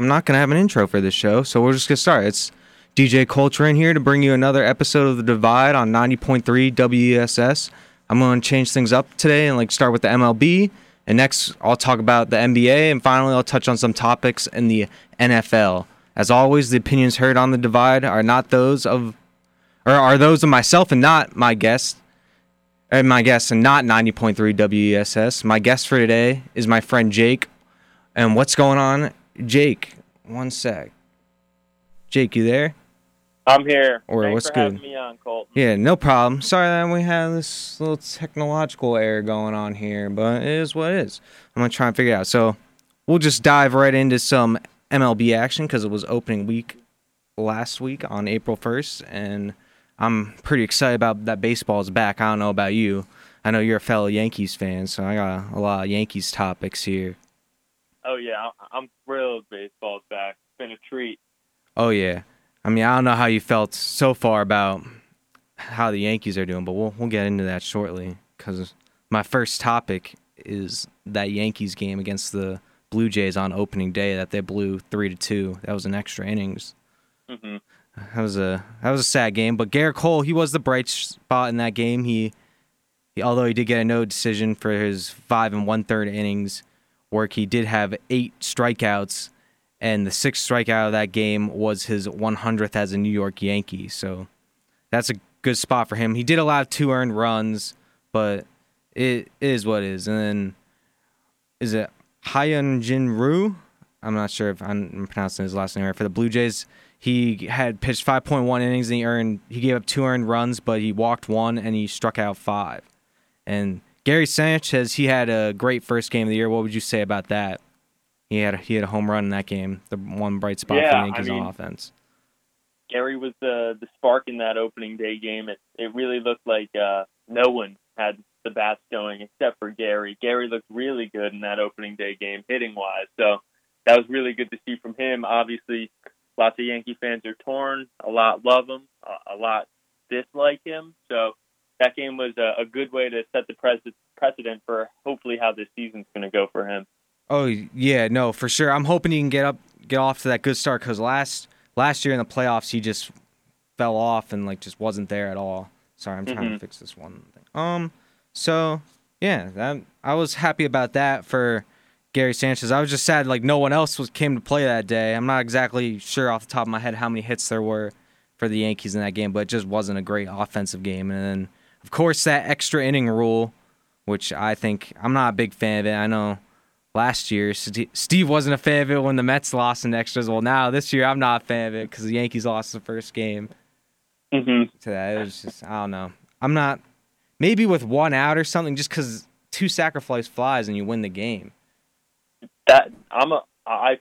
I'm not gonna have an intro for this show, so we're just gonna start. It's DJ Coltrain here to bring you another episode of The Divide on 90.3 WESS. I'm gonna change things up today and like start with the MLB, and next I'll talk about the NBA, and finally I'll touch on some topics in the NFL. As always, the opinions heard on The Divide are not those of, or are those of myself and not my guest and my guest and not 90.3 WESS. My guest for today is my friend Jake. And what's going on, Jake? One sec. Jake, you there? I'm here. Or Thanks what's for good? on. Yeah, no problem. Sorry that we have this little technological error going on here, but it is what it is. I'm gonna try and figure it out. So we'll just dive right into some MLB action because it was opening week last week on April 1st, and I'm pretty excited about that baseball is back. I don't know about you. I know you're a fellow Yankees fan, so I got a lot of Yankees topics here. Oh yeah, I'm thrilled baseball's back. It's been a treat. Oh yeah. I mean, I don't know how you felt so far about how the Yankees are doing, but we'll we'll get into that shortly cuz my first topic is that Yankees game against the Blue Jays on opening day that they blew 3 to 2. That was an extra innings. hmm That was a that was a sad game, but Gerrit Cole, he was the bright spot in that game. He, he although he did get a no decision for his 5 and one third innings work, he did have 8 strikeouts and the sixth strikeout of that game was his 100th as a New York Yankee. So that's a good spot for him. He did allow two earned runs, but it is what it is. And then is it Hyunjin Ryu? I'm not sure if I'm pronouncing his last name right. For the Blue Jays, he had pitched 5.1 innings and he earned he gave up two earned runs, but he walked one and he struck out five. And Gary Sanchez, he had a great first game of the year. What would you say about that? He had a, he had a home run in that game, the one bright spot for Yeah, the I Yankees mean- on offense. Gary was the the spark in that opening day game. It it really looked like uh, no one had the bats going except for Gary. Gary looked really good in that opening day game, hitting wise. So that was really good to see from him. Obviously, lots of Yankee fans are torn. A lot love him. A, a lot dislike him. So that game was a, a good way to set the pres- precedent for hopefully how this season's going to go for him. Oh yeah, no, for sure. I'm hoping he can get up, get off to that good start because last last year in the playoffs he just fell off and like just wasn't there at all. Sorry, I'm trying to Mhm. fix this one thing. Um, so yeah, that I was happy about that for Gary Sanchez. I was just sad like no one else was came to play that day. I'm not exactly sure off the top of my head how many hits there were for the Yankees in that game, but it just wasn't a great offensive game. And then of course that extra inning rule, which I think I'm not a big fan of it. I know last year Steve wasn't a fan of it when the Mets lost in extras. Well, now this year I'm not a fan of it because the Yankees lost the first game Mm-hmm. to that. It was just I don't know. I'm not maybe with one out or something just because two sacrifice flies and you win the game. that I'm a I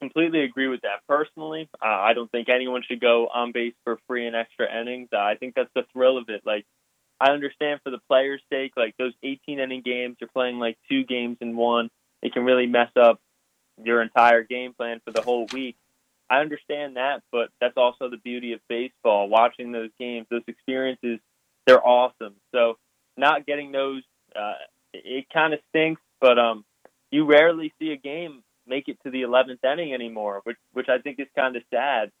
completely agree with that. Personally, uh, I don't think anyone should go on base for free and extra innings. Uh, I think that's the thrill of it. Like I understand for the players' sake, like those 18 inning games, you're playing like two games in one. It can really mess up your entire game plan for the whole week. I understand that, but that's also the beauty of baseball. Watching those games, those experiences, they're awesome. So not getting those, uh, it, kind of stinks, but um, you rarely see a game make it to the 11th inning anymore, which which I think is kind of sad.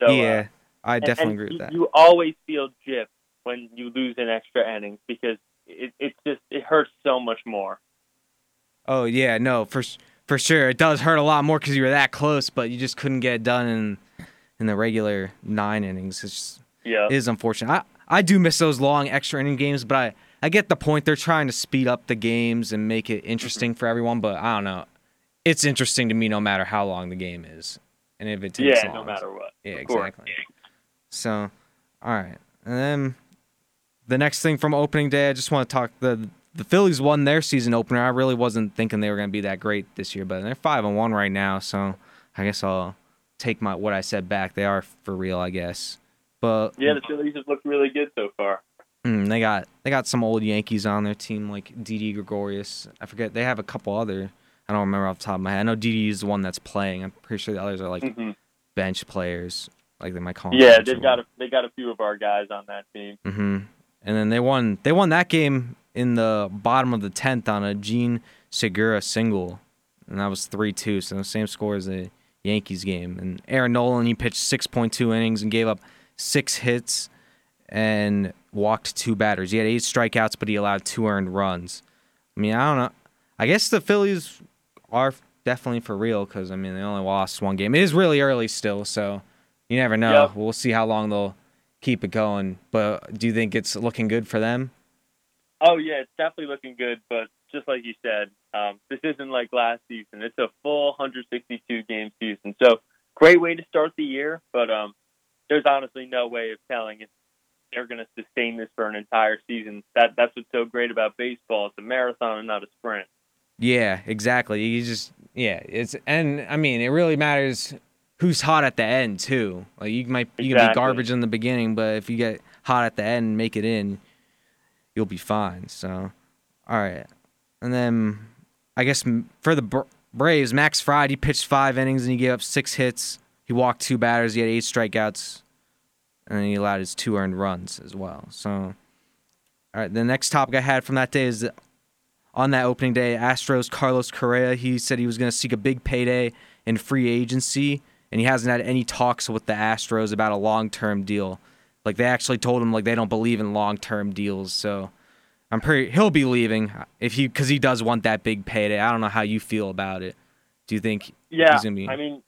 So, uh, yeah, I and- definitely and agree with you, that. You always feel gypped when you lose an extra inning because it it's just it hurts so much more. Oh yeah, no, for for sure. It does hurt a lot more because you were that close, but you just couldn't get it done in in the regular nine innings. It's just, Yeah. it is unfortunate. I I do miss those long extra inning games, but I I get the point. They're trying to speed up the games and make it mm-hmm. interesting for everyone. But I don't know. It's interesting to me no matter how long the game is, and if it takes yeah, long. no matter what. Yeah, exactly. So, all right, and then the next thing from opening day, I just want to talk the the Phillies won their season opener. I really wasn't thinking they were going to be that great this year, but they're five and one right now. So I guess I'll take my what I said back. They are for real, I guess. But Yeah, the Phillies have looked really good so far. mm, they got they got some old Yankees on their team, like Didi Gregorius. I forget they have a couple other. I don't remember off the top of my head. I know Didi is the one that's playing. I'm pretty sure the others are like hmm bench players, like they might call. them Yeah, they've got a, they got a few of our guys on that team. hmm And then they won. They won that game in the bottom of the tenth on a Jean Segura single, and that was three two. So the same score as the Yankees game. And Aaron Nola, he pitched 6.2 innings and gave up six hits and walked two batters. He had eight strikeouts, but he allowed two earned runs. I mean, I don't know. I guess the Phillies are definitely for real because I mean they only lost one game. It is really early still, so you never know. Yep. We'll see how long they'll keep it going. But do you think it's looking good for them? Oh yeah, it's definitely looking good. But just like you said, um, this isn't like last season. It's a full 162 game season. So great way to start the year. But um, there's honestly no way of telling if they're going to sustain this for an entire season. That that's what's so great about baseball. It's a marathon and not a sprint. Yeah, exactly. You just yeah, it's and I mean it really matters who's hot at the end too. Like you might you can be garbage in the beginning, but if you get hot at the end and make it in, you'll be fine. So, all right, and then I guess for the Bra- Braves, Max Fried he pitched five innings and he gave up six hits. He walked two batters. He had eight strikeouts, and then he allowed his two earned runs as well. So, all right, the next topic I had from that day is on that opening day, Astros Carlos Correa, he said he was going to seek a big payday in free agency, and he hasn't had any talks with the Astros about a long-term deal. Like they actually told him like they don't believe in long-term deals, so I'm pretty he'll be leaving if he because he does want that big payday. I don't know how you feel about it. Do you think Yeah, he's gonna be? I mean,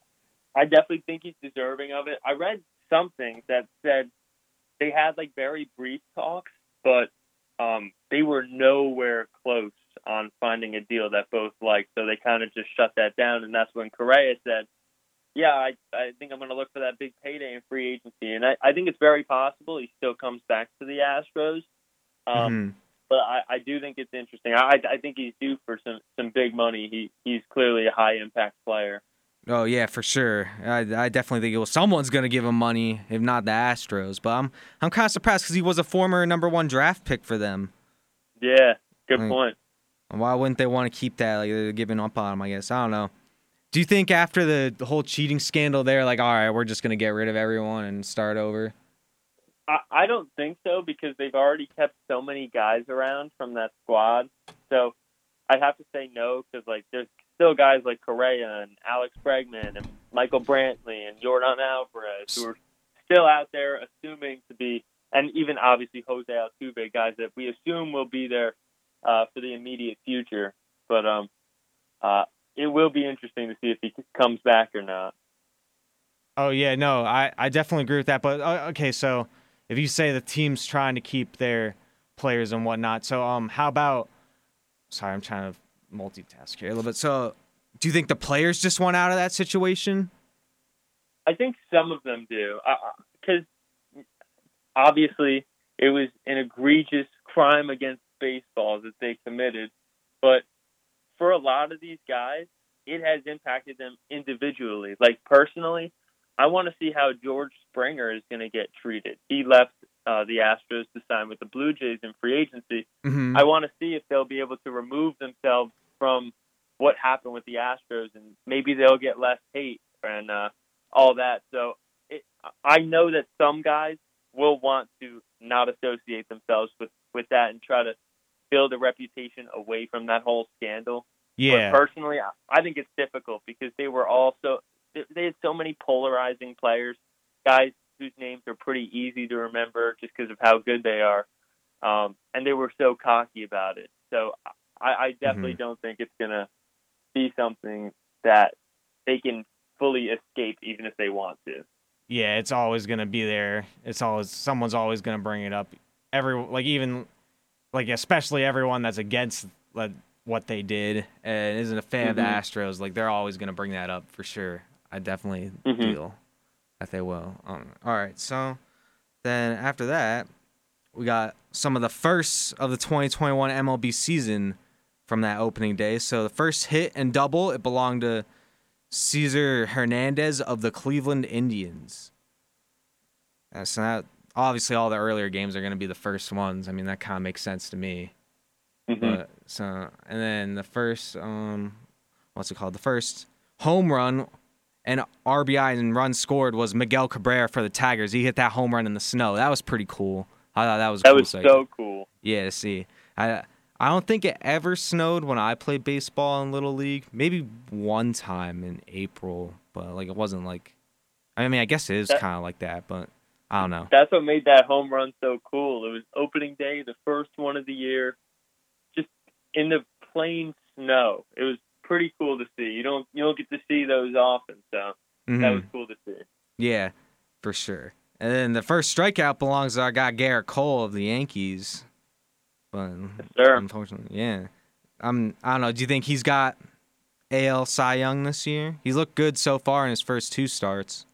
I definitely think he's deserving of it. I read something that said they had like very brief talks, but um, they were nowhere close on finding a deal that both liked. So they kind of just shut that down, and that's when Correa said, "Yeah, I I think I'm going to look for that big payday in free agency." And I, I think it's very possible he still comes back to the Astros. Um, Mhm. but I, I do think it's interesting. I, I think he's due for some, some big money. He he's clearly a high impact player. Oh yeah, for sure. I, I definitely think it was someone's gonna give him money, if not the Astros. But I'm I'm kind of surprised because he was a former number one draft pick for them. Yeah, good Right. point. Why wouldn't they want to keep that? Like they're giving up on him, I guess. I don't know. Do you think after the, whole cheating scandal, they're like, all right, we're just gonna get rid of everyone and start over? I, I don't think so because they've already kept so many guys around from that squad. So I'd have to say no because like there's still guys like Correa and Alex Bregman and Michael Brantley and Yordan Alvarez who are still out there assuming to be, and even obviously Jose Altuve, guys that we assume will be there uh, for the immediate future. But um, uh, it will be interesting to see if he comes back or not. Oh yeah, no, I, I definitely agree with that. But uh, okay, so if you say the team's trying to keep their players and whatnot, so um, how about? Sorry, I'm trying to multitask here a little bit. So, do you think the players just want out of that situation? I think some of them do, because obviously it was an egregious crime against baseball that they committed. But for a lot of these guys, it has impacted them individually. Like personally, I want to see how George Springer is going to get treated. He left uh, the Astros to sign with the Blue Jays in free agency. Mm-hmm. I want to see if they'll be able to remove themselves from what happened with the Astros, and maybe they'll get less hate and uh, all that. So it, I know that some guys will want to not associate themselves with with that and try to build a reputation away from that whole scandal. Yeah. But personally, I- think it's difficult because they were all so they- had so many polarizing players, guys whose names are pretty easy to remember just because of how good they are, um, and they were so cocky about it. So I, I definitely don't think it's gonna be something that they can fully escape, even if they want to. yeah, it's always gonna be there. It's always someone's always gonna bring it up. Every like even like especially everyone that's against like what they did and isn't a fan of the Mhm. Astros, like they're always gonna bring that up for sure. I definitely Mhm. feel that they will. Um, all right, so then after that, we got some of the first of the 2021 MLB season from that opening day. So the first hit and double, it belonged to Cesar Hernandez of the Cleveland Indians. Uh, so that obviously all the earlier games are going to be the first ones. I mean that kind of makes sense to me. Mhm. But so and then the first um what's it called? The first home run and RBI and run scored was Miguel Cabrera for the Tigers. He hit that home run in the snow. That was pretty cool. I thought that was that cool was so cool. Yeah, to see. I I don't think it ever snowed when I played baseball in little league. Maybe one time in April, but like it wasn't like. I mean, I guess it is kind of like that, but I don't know. That's what made that home run so cool. It was opening day, the first one of the year, in the plain snow. It was pretty cool to see. You don't you don't get to see those often, so that Mhm. was cool to see. Yeah, for sure. And then the first strikeout belongs to our guy Gerrit Cole of the Yankees. But Yes, sir. unfortunately, yeah. Um, I don't know. Do you think he's got AL Cy Young this year? He's looked good so far in his first two starts.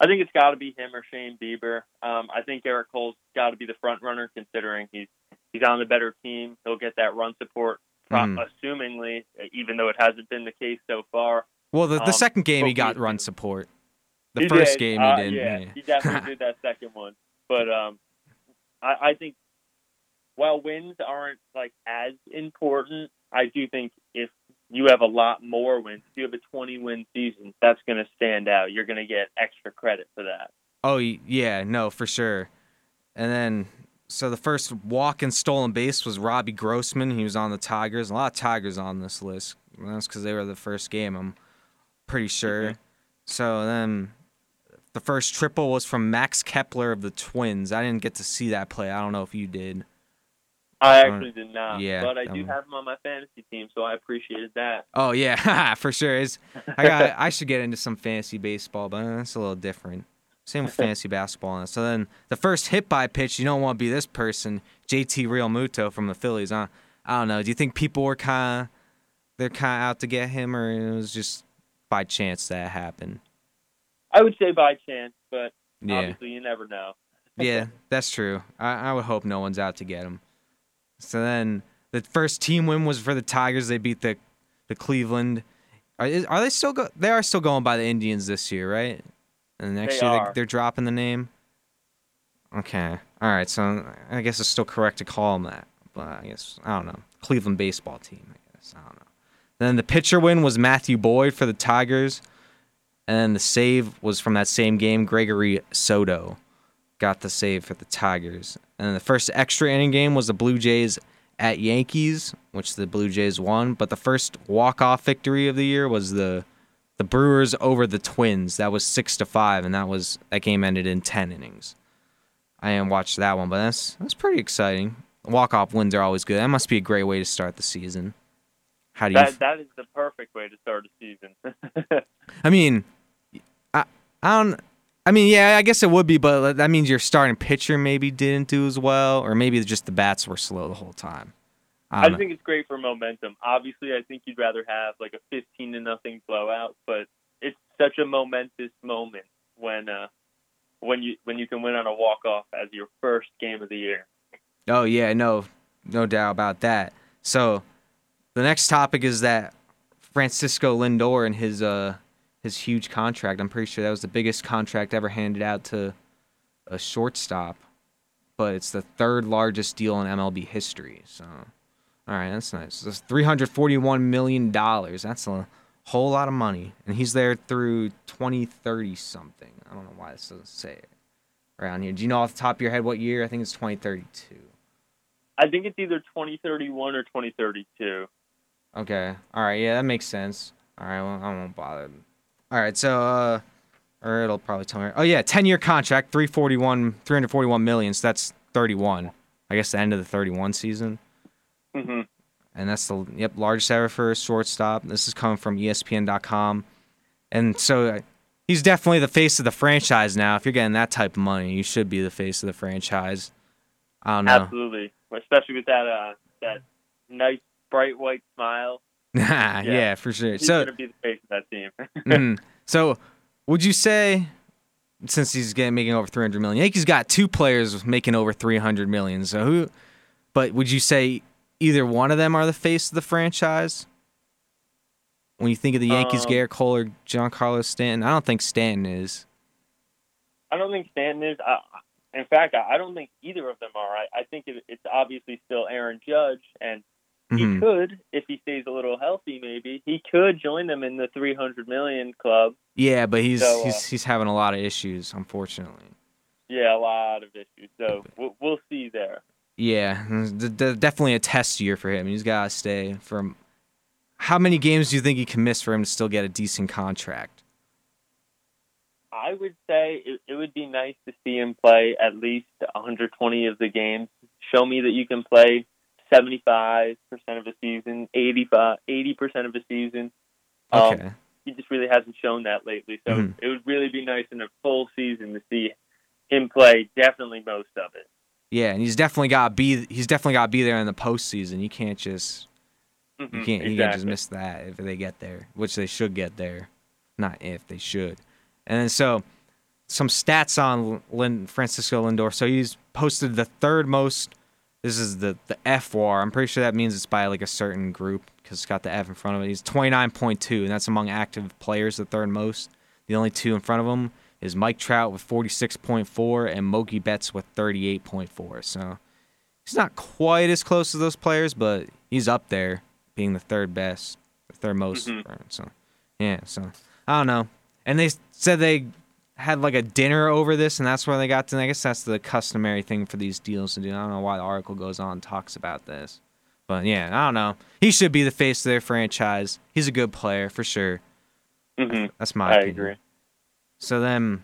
I think it's got to be him or Shane Bieber. Um, I think Eric Cole's got to be the front runner, considering he's he's on the better team. He'll get that run support, Mhm. assumingly, even though it hasn't been the case so far. Well, the, the Um, second game he got run support. The He first did. game Uh, he did. Yeah, yeah. he definitely did that second one. But um, I, I think while wins aren't like as important, I do think if you have a lot more wins, if you have a 20 win season, that's going to stand out. You're going to get extra credit for that. Oh yeah, no, for sure. And then so the first walk and stolen base was Robbie Grossman. He was on the Tigers. A lot of Tigers on this list. And That's because they were the first game. I'm pretty sure. So then the first triple was from Max Kepler of the Twins. I didn't get to see that play. I don't know if you did. I Uh, actually did not, yeah, but I do um, have him on my fantasy team, so I appreciated that. Oh yeah, for sure. It's, I got. I should get into some fantasy baseball, but it's a little different. Same with fantasy basketball. And so then the first hit by pitch, you don't want to be this person, JT Realmuto from the Phillies. Huh? I don't know. Do you think people were kind of they're kind of out to get him, or it was just by chance that happened? I would say by chance, but Yeah, obviously you never know. yeah, that's true. I, I would hope no one's out to get him. So then the first team win was for the Tigers. They beat the the Cleveland. Are, is- are they still go? They are still going by the Indians this year, right? And next They year are. they, they're dropping the name. Okay, all right. So I guess it's still correct to call them that, but I guess I don't know. Cleveland baseball team. I guess I don't know. Then the pitcher win was Matthew Boyd for the Tigers, and then the save was from that same game. Gregory Soto got the save for the Tigers. And then the first extra inning game was the Blue Jays at Yankees, which the Blue Jays won. But the first walk off victory of the year was the the Brewers over the Twins. That was six to five, and that was that game ended in ten innings. I didn't watch that one, but that's that's pretty exciting. Walk off wins are always good. That must be a great way to start the season. How do you? That that is the perfect way to start a season. I mean, I I don't. I mean, yeah, I guess it would be, but that means your starting pitcher maybe didn't do as well, or maybe just the bats were slow the whole time. I, I think it's great for momentum. Obviously, I think you'd rather have like a 15 to nothing blowout, but it's such a momentous moment when uh when you when you can win on a walk off as your first game of the year. Oh yeah, no, no doubt about that. So, the next topic is that Francisco Lindor and his uh his huge contract. I'm pretty sure that was the biggest contract ever handed out to a shortstop, but it's the third largest deal in MLB history. So, all right, that's nice. That's 341 million dollars. That's a whole lot of money, and he's there through 2030 something. I don't know why this doesn't say it around here. Do you know off the top of your head what year? I think it's 2032. I think it's either 2031 or 2032. Okay. All right. Yeah, that makes sense. All right. Well, I won't bother. All right. So, uh, or it'll probably tell me. Oh yeah, ten year contract, 341, 341 million. So that's 31. I guess the end of the 31 season, hmm and that's the yep largest ever for a shortstop. This is coming from ESPN.com, and so uh, he's definitely the face of the franchise now. If you're getting that type of money, you should be the face of the franchise. I don't know. Absolutely, especially with that uh that nice bright white smile. yeah. yeah, for sure. He's So gonna be the face of that team. Mhm. So, would you say, since he's getting making over 300 million, Yankees got two players making over 300 million. So who? But would you say either one of them are the face of the franchise? When you think of the Yankees, Um, Gerrit Cole or Giancarlo Stanton, I don't think Stanton is. I don't think Stanton is. I, in fact, I I don't think either of them are. I, I think it, it's obviously still Aaron Judge, and he Mhm. could, if he stays a little healthy, maybe he could join them in the 300 million club. Yeah, but he's So, uh, he's he's having a lot of issues, unfortunately. Yeah, a lot of issues. So we'll, we'll see there. Yeah, d- definitely a test year for him. He's got to stay for. How many games do you think he can miss for him to still get a decent contract? I would say it, it would be nice to see him play at least 120 of the games. Show me that you can play 75% of a season, 85, 80% of a season. Um, Okay. he just really hasn't shown that lately. So Mhm. it would really be nice in a full season to see him play definitely most of it. Yeah, and he's definitely got to be. He's definitely got to be there in the postseason. You can't just. You Mhm, can't. You can't just miss that if they get there, which they should get there. Not if they should. And then so, some stats on Lin, Francisco Lindor. So he's posted the third most. This is the the F war. I'm pretty sure that means it's by like a certain group because it's got the F in front of it. He's 29.2, and that's among active players, the third most. The only two in front of him is Mike Trout with 46.4 and Mookie Betts with 38.4. So he's not quite as close to those players, but he's up there, being the third best, the third most. Mhm. So yeah, so I don't know. And they said they had like a dinner over this, and that's where they got to. I guess that's the customary thing for these deals to do. I don't know why the article goes on and talks about this, but yeah, I don't know. He should be the face of their franchise. He's a good player for sure. Mhm, That's my I opinion. agree. So then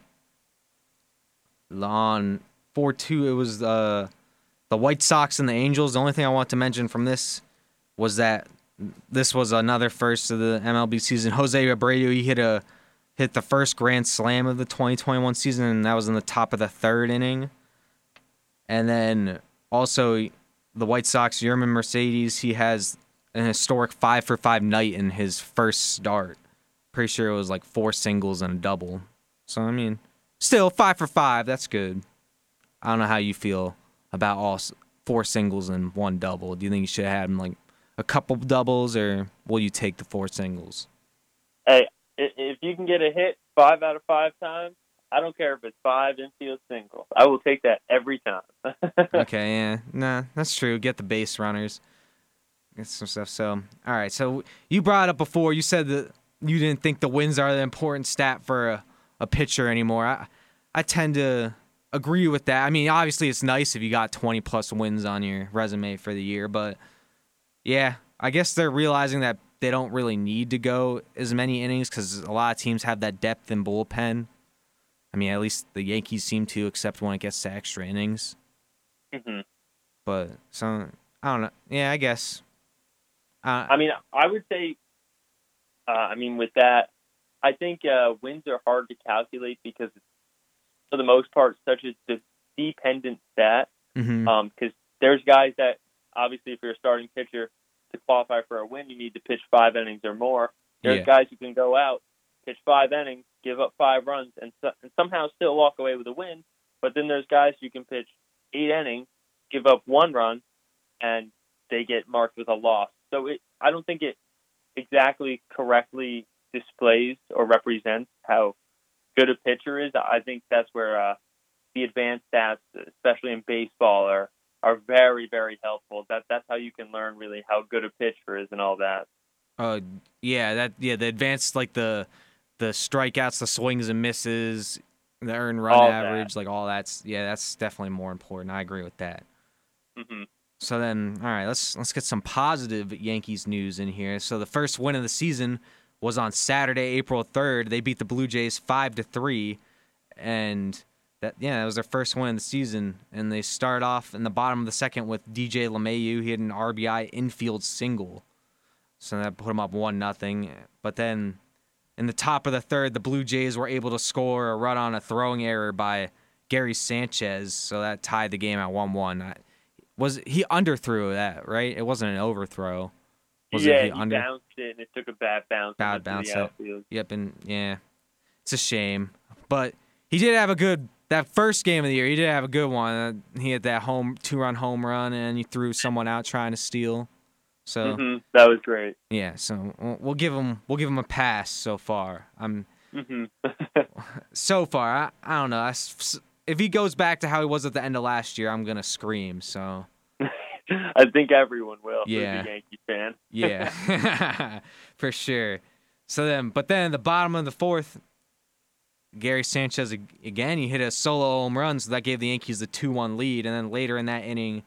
on four two, it was uh, the White Sox and the Angels. The only thing I want to mention from this was that this was another first of the MLB season. Jose Abreu he hit a hit the first grand slam of the 2021 season, and that was in the top of the third inning. And then also the White Sox, Yermín Mercedes, he has an historic five for five night in his first start. Pretty sure it was like four singles and a double. So I mean, still five for five. That's good. I don't know how you feel about all four singles and one double. Do you think you should have had like a couple doubles, or will you take the four singles? Hey, if you can get a hit five out of five times, I don't care if it's five infield singles. I will take that every time. okay, yeah, nah, that's true. Get the base runners, get some stuff. So, all right. So you brought up before. You said that you didn't think the wins are the important stat for a, a pitcher anymore. I, I tend to agree with that. I mean, obviously it's nice if you got 20 plus wins on your resume for the year, but yeah, I guess they're realizing that they don't really need to go as many innings because a lot of teams have that depth in bullpen. I mean, at least the Yankees seem to, except when it gets to extra innings. hmm But so I don't know. Yeah, I guess. Uh, I mean, I would say, uh, I mean, with that, I think uh, wins are hard to calculate because, for the most part, such a de- dependent stat. Because there's guys that obviously, if you're a starting pitcher, to qualify for a win, you need to pitch five innings or more. There's Yeah. guys who can go out, pitch five innings, give up five runs, and, so, and somehow still walk away with a win. But then there's guys who can pitch eight innings, give up one run, and they get marked with a loss. So it, I don't think it exactly correctly displays or represents how good a pitcher is. I think that's where uh, the advanced stats, especially in baseball, are are very very helpful. That that's how you can learn really how good a pitcher is and all that. Uh, yeah, that yeah, the advanced like the the strikeouts, the swings and misses, the earned run All that. average, like all that's yeah, that's definitely more important. I agree with that. hmm So then, all right, let's let's get some positive Yankees news in here. So the first win of the season was on Saturday, April third. They beat the Blue Jays five to three, and that yeah, that was their first win of the season. And they start off in the bottom of the second with DJ LeMahieu. He had an RBI infield single, so that put him up one nothing. But then in the top of the third, the Blue Jays were able to score a run on a throwing error by Gary Sanchez, so that tied the game at one one was he underthrew that right? It wasn't an overthrow. Was yeah, it he he bounced it and it took a bad bounce. Bad bounce, Yep, and yeah, it's a shame, but he did have a good that first game of the year. He did have a good one. He had that home two run home run, and he threw someone out trying to steal. So hmm That was great. yeah, so we'll- we'll give him we'll give him a pass so far. I'm hmm so far. I, I don't know. I if he goes back to how he was at the end of last year, I'm gonna scream. So. I think everyone will. Yeah. Yankee fan. Yeah, for sure. So then, but then the bottom of the fourth, Gary Sanchez again, he hit a solo home run, so that gave the Yankees the 2 1 lead. And then later in that inning,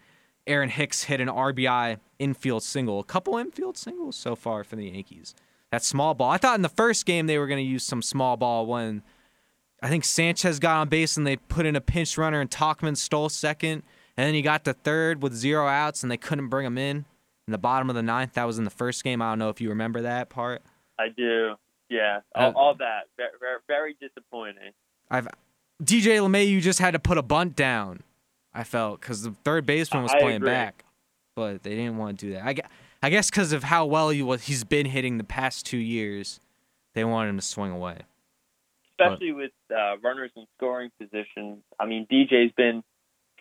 Aaron Hicks hit an RBI infield single. A couple infield singles so far for the Yankees. That small ball. I thought in the first game they were going to use some small ball when I think Sanchez got on base and they put in a pinch runner and Tauchman stole second. And then he got to third with zero outs and they couldn't bring him in in the bottom of the ninth. That was in the first game. I don't know if you remember that part. I do. Yeah, all, Uh, all that very, very, disappointing. I've DJ LeMahieu just had to put a bunt down. I felt because the third baseman was I playing agree. back, but they didn't want to do that. I, I guess because of how well he was, he's been hitting the past two years, they wanted him to swing away. especially with uh, runners in scoring position. I mean, DJ's been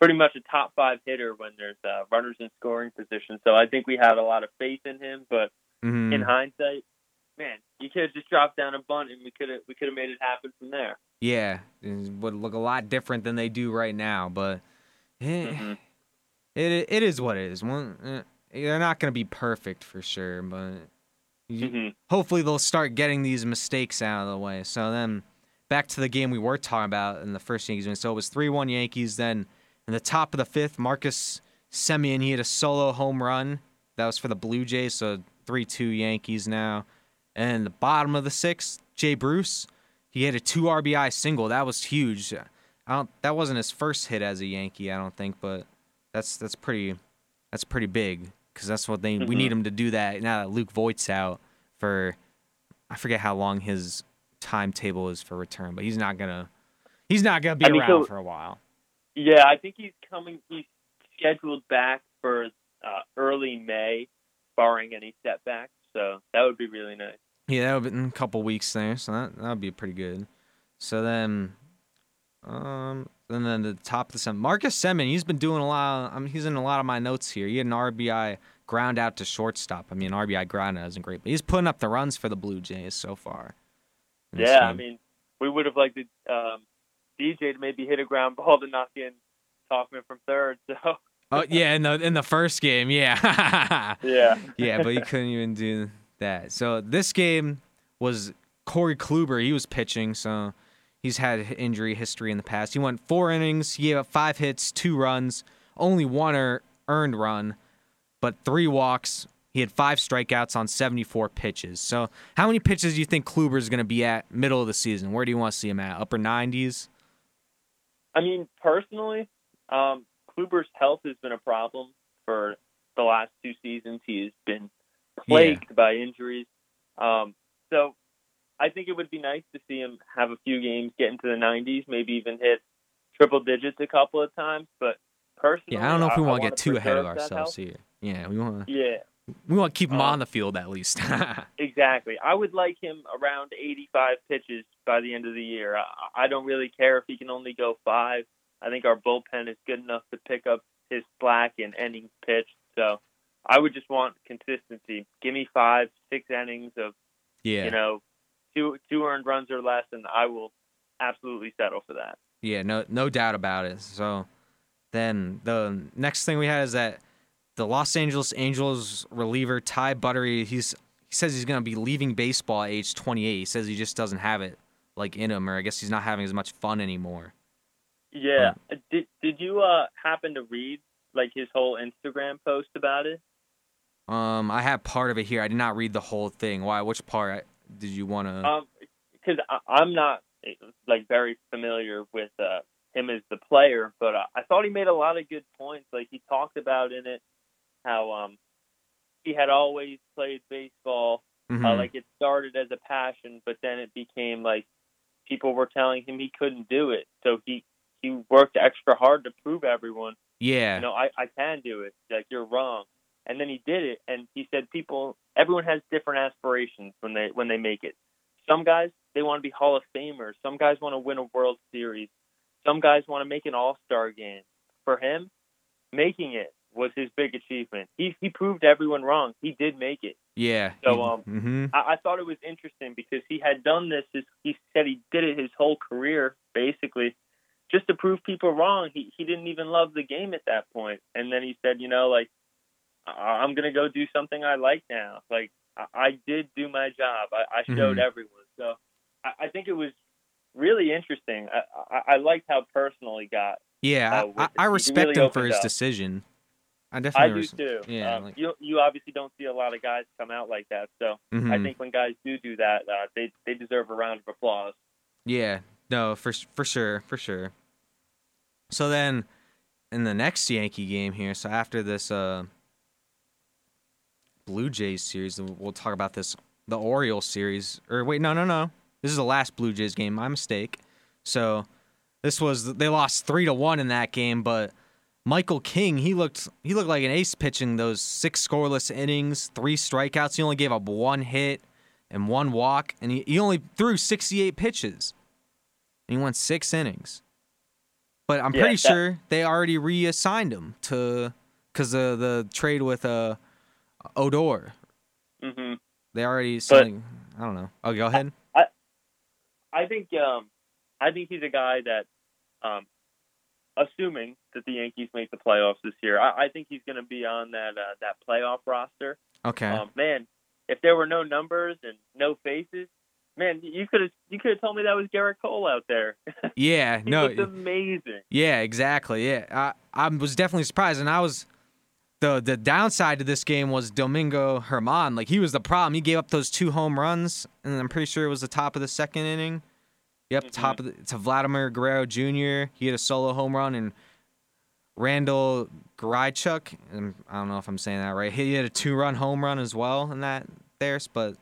pretty much a top five hitter when there's uh, runners in scoring position. So I think we had a lot of faith in him. But Mhm. in hindsight, man, you could have just dropped down a bunt and we could have we could have made it happen from there. Yeah, it would look a lot different than they do right now, but eh, Mhm. it it is what it is. One, eh, they're not going to be perfect for sure, but you, Mhm. hopefully they'll start getting these mistakes out of the way. So then back to the game we were talking about in the first Yankees win. So it was 3-1 Yankees. Then in the top of the fifth, Marcus Semien, he hit a solo home run. That was for the Blue Jays, so 3-2 Yankees now. And the bottom of the sixth, Jay Bruce, he hit a two RBI single. That was huge. I don't, that wasn't his first hit as a Yankee, I don't think, but that's that's pretty that's pretty big because that's what they we Mhm. need him to do that now that Luke Voit's out for I forget how long his timetable is for return, but he's not gonna he's not gonna be I mean, around so- for a while. Yeah, I think he's coming. He's scheduled back for uh, early May, barring any setbacks. So that would be really nice. Yeah, that would be in a couple weeks there, so that that would be pretty good. So then, um, and then the top of the seven, Marcus Semien, he's been doing a lot. I mean, he's in a lot of my notes here. He had an RBI ground out to shortstop. I mean, RBI ground out isn't great, but he's putting up the runs for the Blue Jays so far. Yeah, I mean, we would have liked the, um, DJ to maybe hit a ground ball to knock in Tauchman from third. So oh yeah, in the in the first game, yeah, yeah, yeah, but he couldn't even do that. So this game was Corey Kluber. He was pitching, so he's had injury history in the past. He went four innings. He gave up five hits, two runs, only one er, earned run, but three walks. He had five strikeouts on 74 pitches. So, how many pitches do you think Kluber is going to be at middle of the season? Where do you want to see him at? Upper 90s? I mean, personally, um, Kluber's health has been a problem for the last two seasons. He has been plagued by injuries. Um, so I think it would be nice to see him have a few games, get into the 90s, maybe even hit triple digits a couple of times. But personally, Yeah, I don't know if we want to get too ahead of ourselves here. Yeah, we want to Yeah, we want to keep him Um, on the field at least. Exactly. I would like him around 85 pitches by the end of the year. I, I don't really care if he can only go five. I think our bullpen is good enough to pick up his slack in innings pitched. So I would just want consistency. Give me five, six innings of yeah. you know two two earned runs or less, and I will absolutely settle for that. Yeah, no, no doubt about it. So then the next thing we had is that the Los Angeles Angels reliever Ty Buttrey, he's he says he's gonna be leaving baseball at age 28. He says he just doesn't have it like in him, or I guess he's not having as much fun anymore. Yeah. Did did you uh happen to read like his whole Instagram post about it? Um, I have part of it here. I did not read the whole thing. Why? Which part did you want to? Um, because I'm not like very familiar with uh, him as the player, but uh, I thought he made a lot of good points. Like he talked about in it how um he had always played baseball. Mm-hmm. Uh, like it started as a passion, but then it became like people were telling him he couldn't do it, so he he worked extra hard to prove everyone yeah, you know, I, I can do it. Like you're wrong. And then he did it and he said people everyone has different aspirations when they when they make it. Some guys they want to be Hall of Famers. Some guys want to win a World Series. Some guys want to make an All Star game. For him, making it was his big achievement. He he proved everyone wrong. He did make it. yeah. So, um, mm-hmm. I, I thought it was interesting because he had done this. His, he said he did it his whole career, basically, just to prove people wrong. He he didn't even love the game at that point, and then he said, you know, like I- I'm gonna go do something I like now. Like I, I did do my job. I, I showed Mhm. everyone. So I, I think it was really interesting. I, I, I liked how personal he got. Yeah, uh, I. I respect really him for his up. decision. I I definitely do res- too. Yeah, um, like- you you obviously don't see a lot of guys come out like that. So I mhm. think when guys do do that, uh, they they deserve a round of applause. Yeah, no, for for sure, for sure. So then, in the next Yankee game here, so after this uh, Blue Jays series, we'll talk about this the Orioles series. Or wait, no, no, no. This is the last Blue Jays game. My mistake. So this was they lost three to one in that game, but Michael King he looked he looked like an ace pitching those six scoreless innings, three strikeouts. He only gave up one hit and one walk, and he, he only threw 68 pitches. And he went six innings. But I'm Yeah, pretty that- sure they already reassigned him to because of the trade with uh, Odor. hmm They already selling. I don't know. Oh, go ahead. I I think um, I think he's a guy that, um, assuming that the Yankees make the playoffs this year, I, I think he's going to be on that uh, that playoff roster. Okay. Um, man, if there were no numbers and no faces, man, you could have you could have told me that was Gerrit Cole out there. yeah. no. looked amazing. Yeah, exactly. Yeah, I I was definitely surprised, and I was the the downside to this game was Domingo Germán. Like he was the problem. He gave up those two home runs, and I'm pretty sure it was the top of the second inning. Yep, Mhm. top of the, to Vladimir Guerrero Jr. He had a solo home run, and Randal Grichuk. And I don't know if I'm saying that right. He had a two run home run as well in that theirs, but.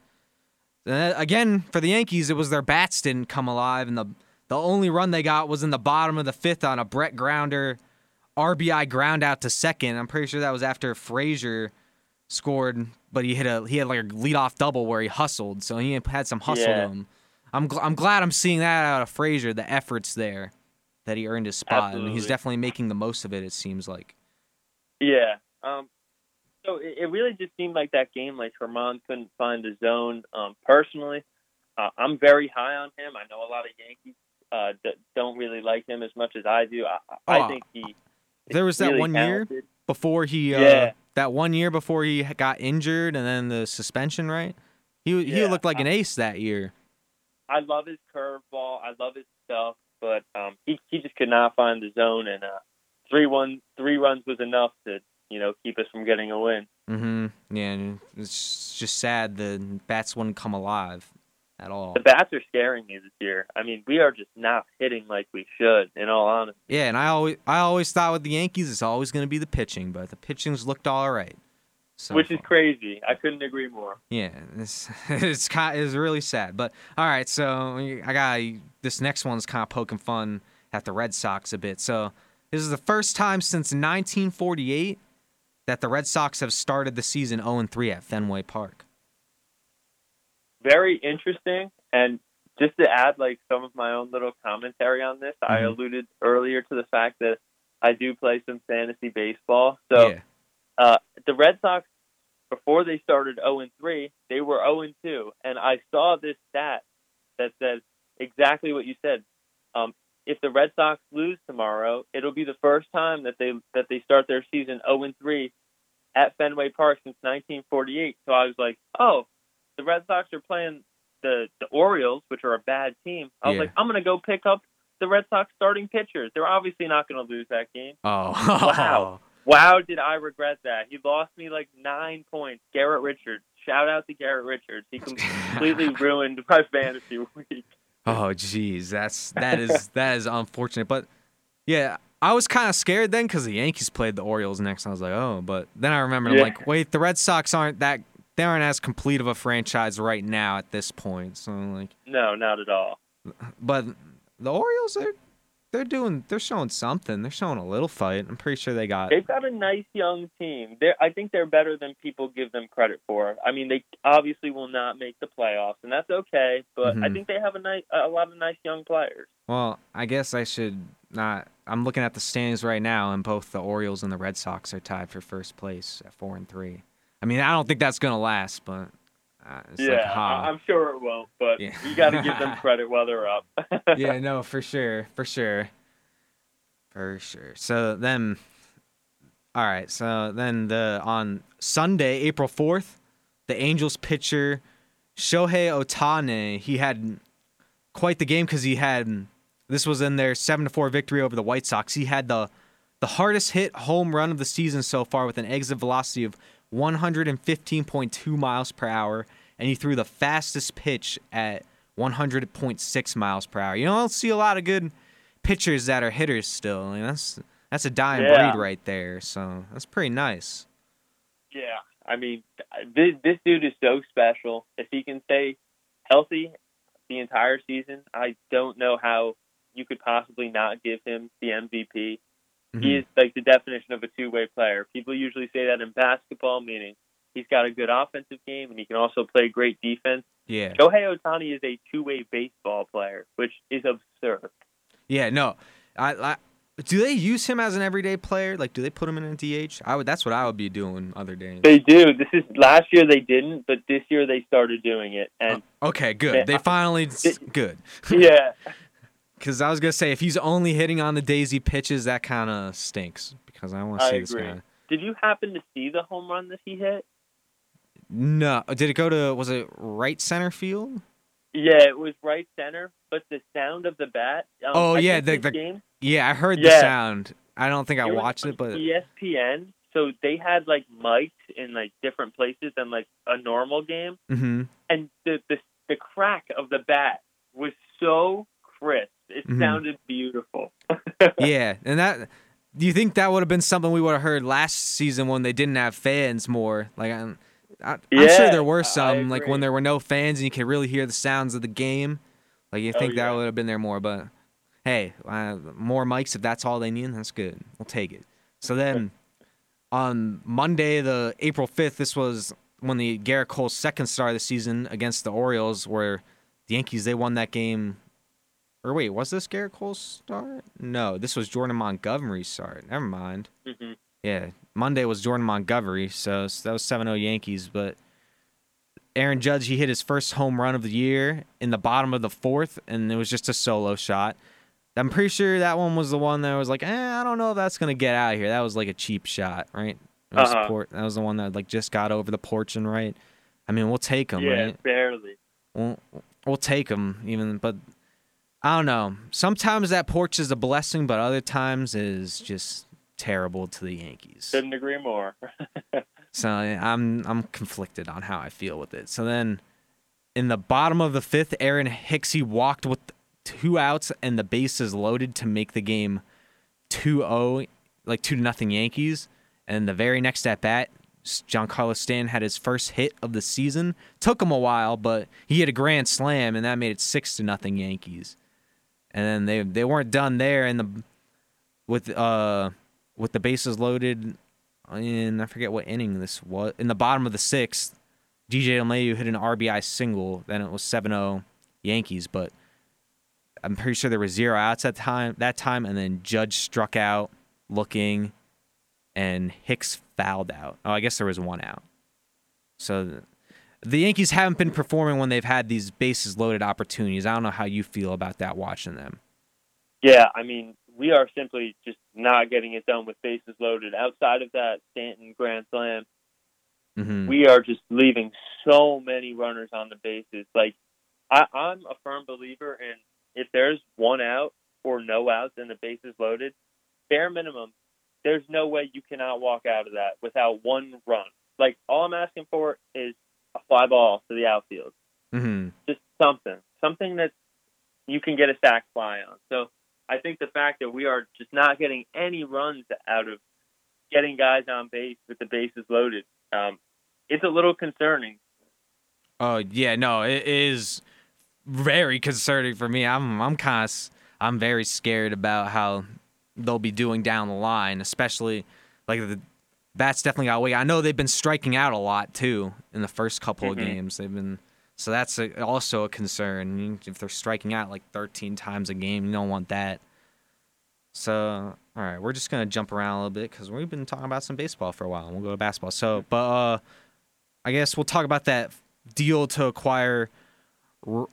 Again, for the Yankees, it was their bats didn't come alive, and the the only run they got was in the bottom of the fifth on a Brett Gardner RBI ground out to second. I'm pretty sure that was after Frazier scored, but he hit a he had like a leadoff double where he hustled, so he had some hustle Yeah. to him. I'm gl- I'm glad I'm seeing that out of Frazier. The efforts there that he earned his spot, and he's definitely making the most of it. It seems like. Yeah. Um, so it, it really just seemed like that game, like Germán couldn't find the zone. Um, personally, uh, I'm very high on him. I know a lot of Yankees uh, d- don't really like him as much as I do. I, I Oh, think he. there was that really one year before he uh, Yeah. that one year before he got injured and then the suspension, right? He he Yeah, looked like an ace that year. I love his curveball. I love his stuff, but um, he he just could not find the zone, and uh, three one three runs was enough to you know keep us from getting a win. Mm-hmm. Yeah, and it's just sad the bats wouldn't come alive at all. The bats are scaring me this year. I mean, we are just not hitting like we should. In all honesty, Yeah, and I always I always thought with the Yankees it's always going to be the pitching, but the pitching's looked all right. So which is crazy. I couldn't agree more. Yeah, it's it's kind it's really sad. But all right, so I got this next one's kind of poking fun at the Red Sox a bit. So this is the first time since 1948 that the Red Sox have started the season 0 3 at Fenway Park. very interesting. And just to add like some of my own little commentary on this, I Mhm. alluded earlier to the fact that I do play some fantasy baseball. So yeah. Uh, the Red Sox, before they started 0 and 3, they were 0 and 2, and I saw this stat that says exactly what you said. Um, if the Red Sox lose tomorrow, it'll be the first time that they that they start their season 0 and 3 at Fenway Park since 1948. So I was like, oh, the Red Sox are playing the the Orioles, which are a bad team. I was Yeah. like, I'm gonna go pick up the Red Sox starting pitchers. They're obviously not going to lose that game. Oh. Wow. Wow, did I regret that? He lost me like nine points. Garrett Richards. Shout out to Garrett Richards. He completely ruined my fantasy week. Oh, geez, that's that is that is unfortunate. But yeah, I was kind of scared then because the Yankees played the Orioles next. And I was like, oh, but then I remembered, I'm Yeah. like, wait, the Red Sox aren't that they aren't as complete of a franchise right now at this point. So I'm like, No, not at all. but the Orioles are they're doing they're showing something. They're showing a little fight. I'm pretty sure they got They've got a nice young team. They're, I think they're better than people give them credit for. I mean, they obviously will not make the playoffs, and that's okay. But I Mhm. think they have a nice, a lot of nice young players. Well, I guess I should not. I'm looking at the standings right now, and both the Orioles and the Red Sox are tied for first place at four and three. I mean, I don't think that's gonna last, but uh, it's yeah, like, I'm sure it won't. But Yeah. you got to give them credit while they're up. yeah, no, for sure, for sure, for sure. So then, all right. So then the on Sunday, April fourth, the Angels pitcher Shohei Ohtani he had quite the game because he had this was in their seven to four victory over the White Sox. He had the the hardest hit home run of the season so far with an exit velocity of 115.2 miles per hour, and he threw the fastest pitch at 100.6 miles per hour. You don't see a lot of good pitchers that are hitters still. I mean, that's that's a dying Yeah. breed right there. So that's pretty nice. Yeah, I mean, this this dude is so special. If he can stay healthy the entire season, I don't know how you could possibly not give him the MVP. Mhm. He is like the definition of a two-way player. People usually say that in basketball, meaning he's got a good offensive game and he can also play great defense. Yeah. Shohei Ohtani is a two-way baseball player, which is absurd. Yeah, no. I, I do they use him as an everyday player? Like, do they put him in a DH? I would. That's what I would be doing other days. They do. This is last year they didn't, but this year they started doing it. And Okay, good. Yeah. They finally good. yeah, Because I was gonna say if he's only hitting on the daisy pitches, that kind of stinks. Because I want to see this agree. guy. did you happen to see the home run that he hit? No, did it go to? Was it right center field? Yeah, it was right center, but the sound of the bat. Um, Oh, I yeah, the- the- game, Yeah, I heard the sound. I don't think I watched it, but ESPN. So they had like mics in like different places than like a normal game, hmm and the the the crack of the bat was so crisp. It Mhm. sounded beautiful. yeah, and that. Do you think that would have been something we would have heard last season when they didn't have fans more? Like, I'm, I, I'm sure there were some, like when there were no fans and you could really hear the sounds of the game. Like, you Oh, think that would have been there more, but hey, uh, more mics if that's all they need, that's good. We'll take it. So then, on Monday, the April 5th, this was when the Gerrit Cole's second start of the season against the Orioles, where the Yankees they won that game. Or wait, was this Gerrit Cole's start? No, this was Jordan Montgomery's start. Never mind. hmm Yeah, Monday was Jordan Montgomery, so, so that was 7-0 Yankees. But Aaron Judge, he hit his first home run of the year in the bottom of the fourth, and it was just a solo shot. I'm pretty sure that one was the one that was like, eh, I don't know if that's gonna get out of here. That was like a cheap shot, right? It was Uh-huh. that was the one that like just got over the porch and right. I mean, we'll take him, yeah, right? barely. We'll, we'll take him even, but I don't know. Sometimes that porch is a blessing, but other times is just terrible to the Yankees. Couldn't agree more. So I'm I'm conflicted on how I feel with it. So then, in the bottom of the fifth, Aaron Hicksey walked with two outs and the bases loaded to make the game 2-0, like two to nothing Yankees. And the very next at bat, Giancarlo Stanton had his first hit of the season. Took him a while, but he hit a grand slam, and that made it six to nothing Yankees. And then they they weren't done there, and the with uh with the bases loaded in I forget what inning this was. In the bottom of the sixth, DJ LeMahieu hit an RBI single. Then it was 7-0 Yankees, but I'm pretty sure there were zero outs at time that time, and then Judge struck out looking, and Hicks fouled out. Oh, I guess there was one out. So the Yankees haven't been performing when they've had these bases loaded opportunities. I don't know how you feel about that watching them. Yeah, I mean, we are simply just not getting it done with bases loaded. Outside of that Stanton grand slam, hmm we are just leaving so many runners on the bases. Like, I, I'm a firm believer in if there's one out or no outs and the bases loaded, bare minimum, there's no way you cannot walk out of that without one run. Like, all I'm asking for is a fly ball to the outfield. hmm just something, something that you can get a sac fly on. So I think the fact that we are just not getting any runs out of getting guys on base with the bases loaded, um, it's a little concerning. Oh yeah, no, it is very concerning for me. I'm I'm kind of I'm very scared about how they'll be doing down the line, especially like the bats definitely got away. I know they've been striking out a lot too in the first couple Mhm. of games. They've been so that's a, also a concern. If they're striking out like 13 times a game, you don't want that. So all right, we're just gonna jump around a little bit because we've been talking about some baseball for a while, and we'll go to basketball. So, but uh, I guess we'll talk about that deal to acquire R-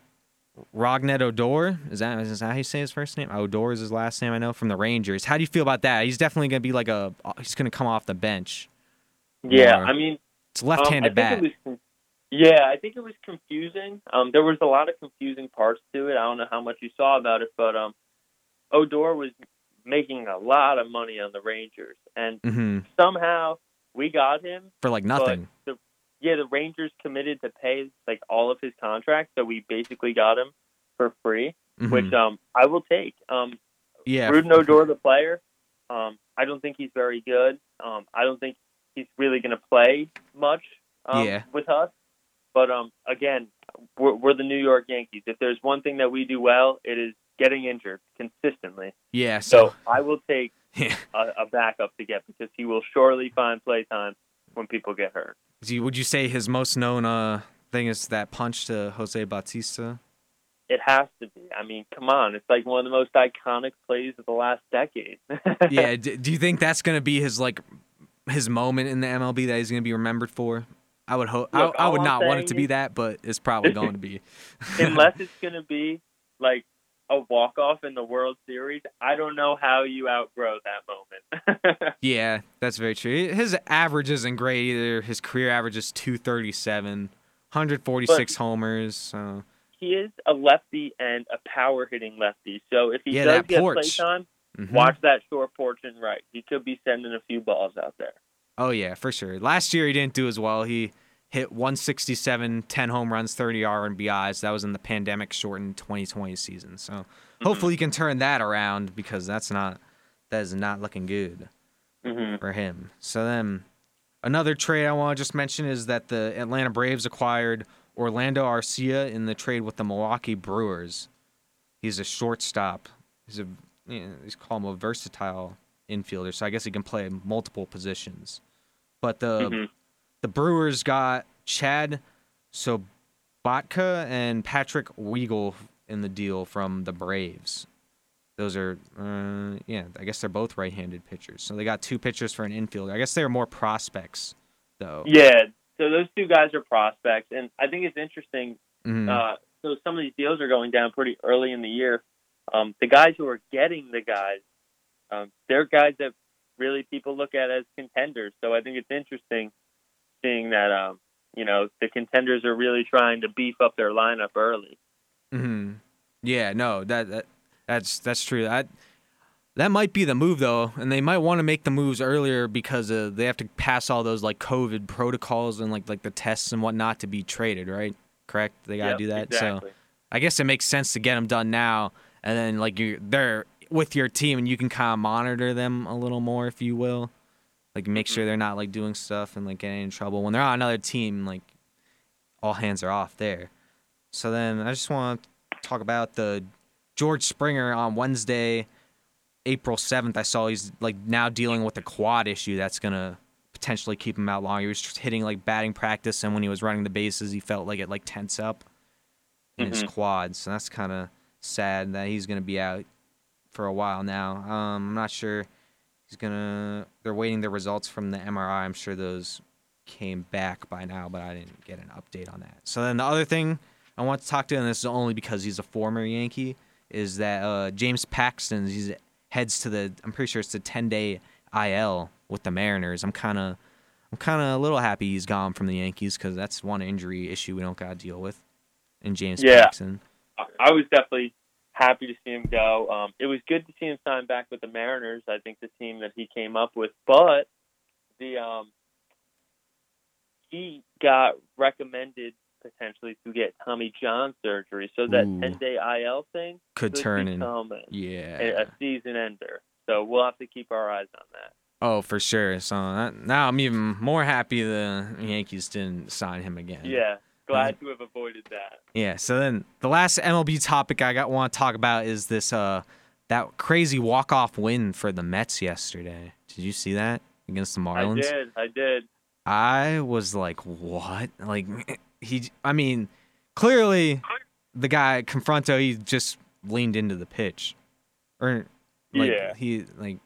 Rougned Odor. Is that is that how you say his first name? Odor is his last name. I know from the Rangers. How do you feel about that? He's definitely gonna be like a. He's gonna come off the bench. Yeah. I mean, It's a um, I left-handed think bat. Was, yeah, I think it was confusing. Um, there was a lot of confusing parts to it. I don't know how much you saw about it, but um, Odor was making a lot of money on the Rangers, and hmm somehow we got him For like nothing. The, yeah, the Rangers committed to pay like all of his contract, so we basically got him for free, Mhm. which um I will take. Um, yeah, Rougned Odor, the player, um, I don't think he's very good. Um, I don't think he's really going to play much um, Yeah. with us. But um, again, we're, we're the New York Yankees. If there's one thing that we do well, it is getting injured consistently. yeah. So So I will take yeah. a, a backup to get because he will surely find playtime when people get hurt. Do you- would you say his most known uh thing is that punch to Jose Bautista? It has to be. I mean, come on. It's like one of the most iconic plays of the last decade. yeah. D- do you think that's gonna be his like his moment in the MLB that he's gonna be remembered for? I would hope. I, I would I'm not want it to be that, but it's probably going to be. Unless it's going to be like a walk off in the World Series, I don't know how you outgrow that moment. Yeah, that's very true. His average isn't great either. His career average is 237, 146 homers. So he is a lefty and a power hitting lefty. So if he Yeah, does get porch. playtime, mhm. watch that short porch and right. He could be sending a few balls out there. Oh yeah, for sure. Last year he didn't do as well. He hit 167, 10 home runs, 30 RBIs. That was in the pandemic shortened 2020 season. So hopefully you can turn that around because that's not that is not looking good hmm for him. So then another trade I want to just mention is that the Atlanta Braves acquired Orlando Arcia in the trade with the Milwaukee Brewers. He's a shortstop. He's a you know, he's called him a versatile infielder, so I guess he can play multiple positions. But the Mhm. The Brewers got Chad Sobotka and Patrick Weigel in the deal from the Braves. Those are, uh, yeah, I guess they're both right-handed pitchers. So they got two pitchers for an infielder. I guess they're more prospects, though. Yeah. So those two guys are prospects, and I think it's interesting. Mhm. Uh, so some of these deals are going down pretty early in the year. Um, the guys who are getting the guys, um, they're guys that really people look at as contenders. So I think it's interesting seeing that um, you know the contenders are really trying to beef up their lineup early. hmm Yeah, no, that, that that's that's true. That that might be the move though, and they might want to make the moves earlier because uh, they have to pass all those like COVID protocols and like like the tests and whatnot to be traded, right? Correct? They gotta Yep, do that. So I guess it makes sense to get them done now, and then like you they're with your team and you can kind of monitor them a little more, if you will. Like make sure they're not like doing stuff and like getting in trouble when they're on another team. Like all hands are off there. So then I just want to talk about the George Springer on Wednesday, April seventh. I saw he's like now dealing with a quad issue that's gonna potentially keep him out long. He was just hitting like batting practice, and when he was running the bases, he felt like it like tense up in his Mhm. quads. So that's kind of sad that he's gonna be out for a while now. Um, I'm not sure he's gonna. They're waiting the results from the MRI. I'm sure those came back by now, but I didn't get an update on that. So then the other thing I want to talk to, and this is only because he's a former Yankee, is that uh, James Paxton he's heads to the. I'm pretty sure it's the 10 day IL with the Mariners. I'm kind of. I'm kind of a little happy he's gone from the Yankees because that's one injury issue we don't got to deal with. And James Yeah. Paxton. I- I was definitely happy to see him go. Um, it was good to see him sign back with the Mariners. I think the team that he came up with, but the um, he got recommended potentially to get Tommy John surgery, so that Ooh. 10 day IL thing Could could turn into become a, Yeah. a season ender. So we'll have to keep our eyes on that. Oh, for sure. So that, now I'm even more happy the Yankees didn't sign him again. Yeah, glad to have avoided that. Yeah. So then the last MLB topic I got want to talk about is this uh that crazy walk off win for the Mets yesterday. Did you see that against the Marlins? I did. I did. I was like, what? Like he I mean, clearly the guy Conforto he just leaned into the pitch. Or like Yeah. he like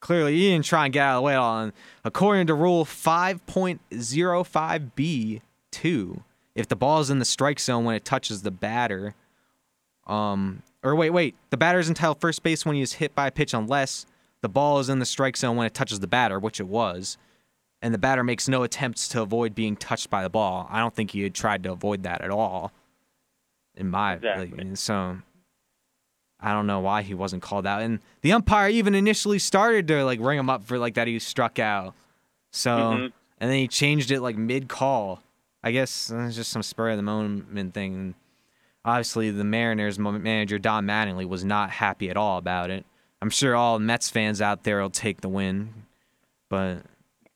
clearly he didn't try and get out of the way at all. And according to rule 5.05b2, if the ball is in the strike zone when it touches the batter, um, or wait, wait, the batter is entitled first base when he is hit by a pitch unless the ball is in the strike zone when it touches the batter, which it was, and the batter makes no attempts to avoid being touched by the ball. I don't think he had tried to avoid that at all. In my Exactly. like, so, I don't know why he wasn't called out. And the umpire even initially started to like ring him up for like that he was struck out. So Mhm. and then he changed it like mid call. I guess uh, it's just some spur of the moment thing. Obviously, the Mariners manager Don Mattingly was not happy at all about it. I'm sure all Mets fans out there will take the win, but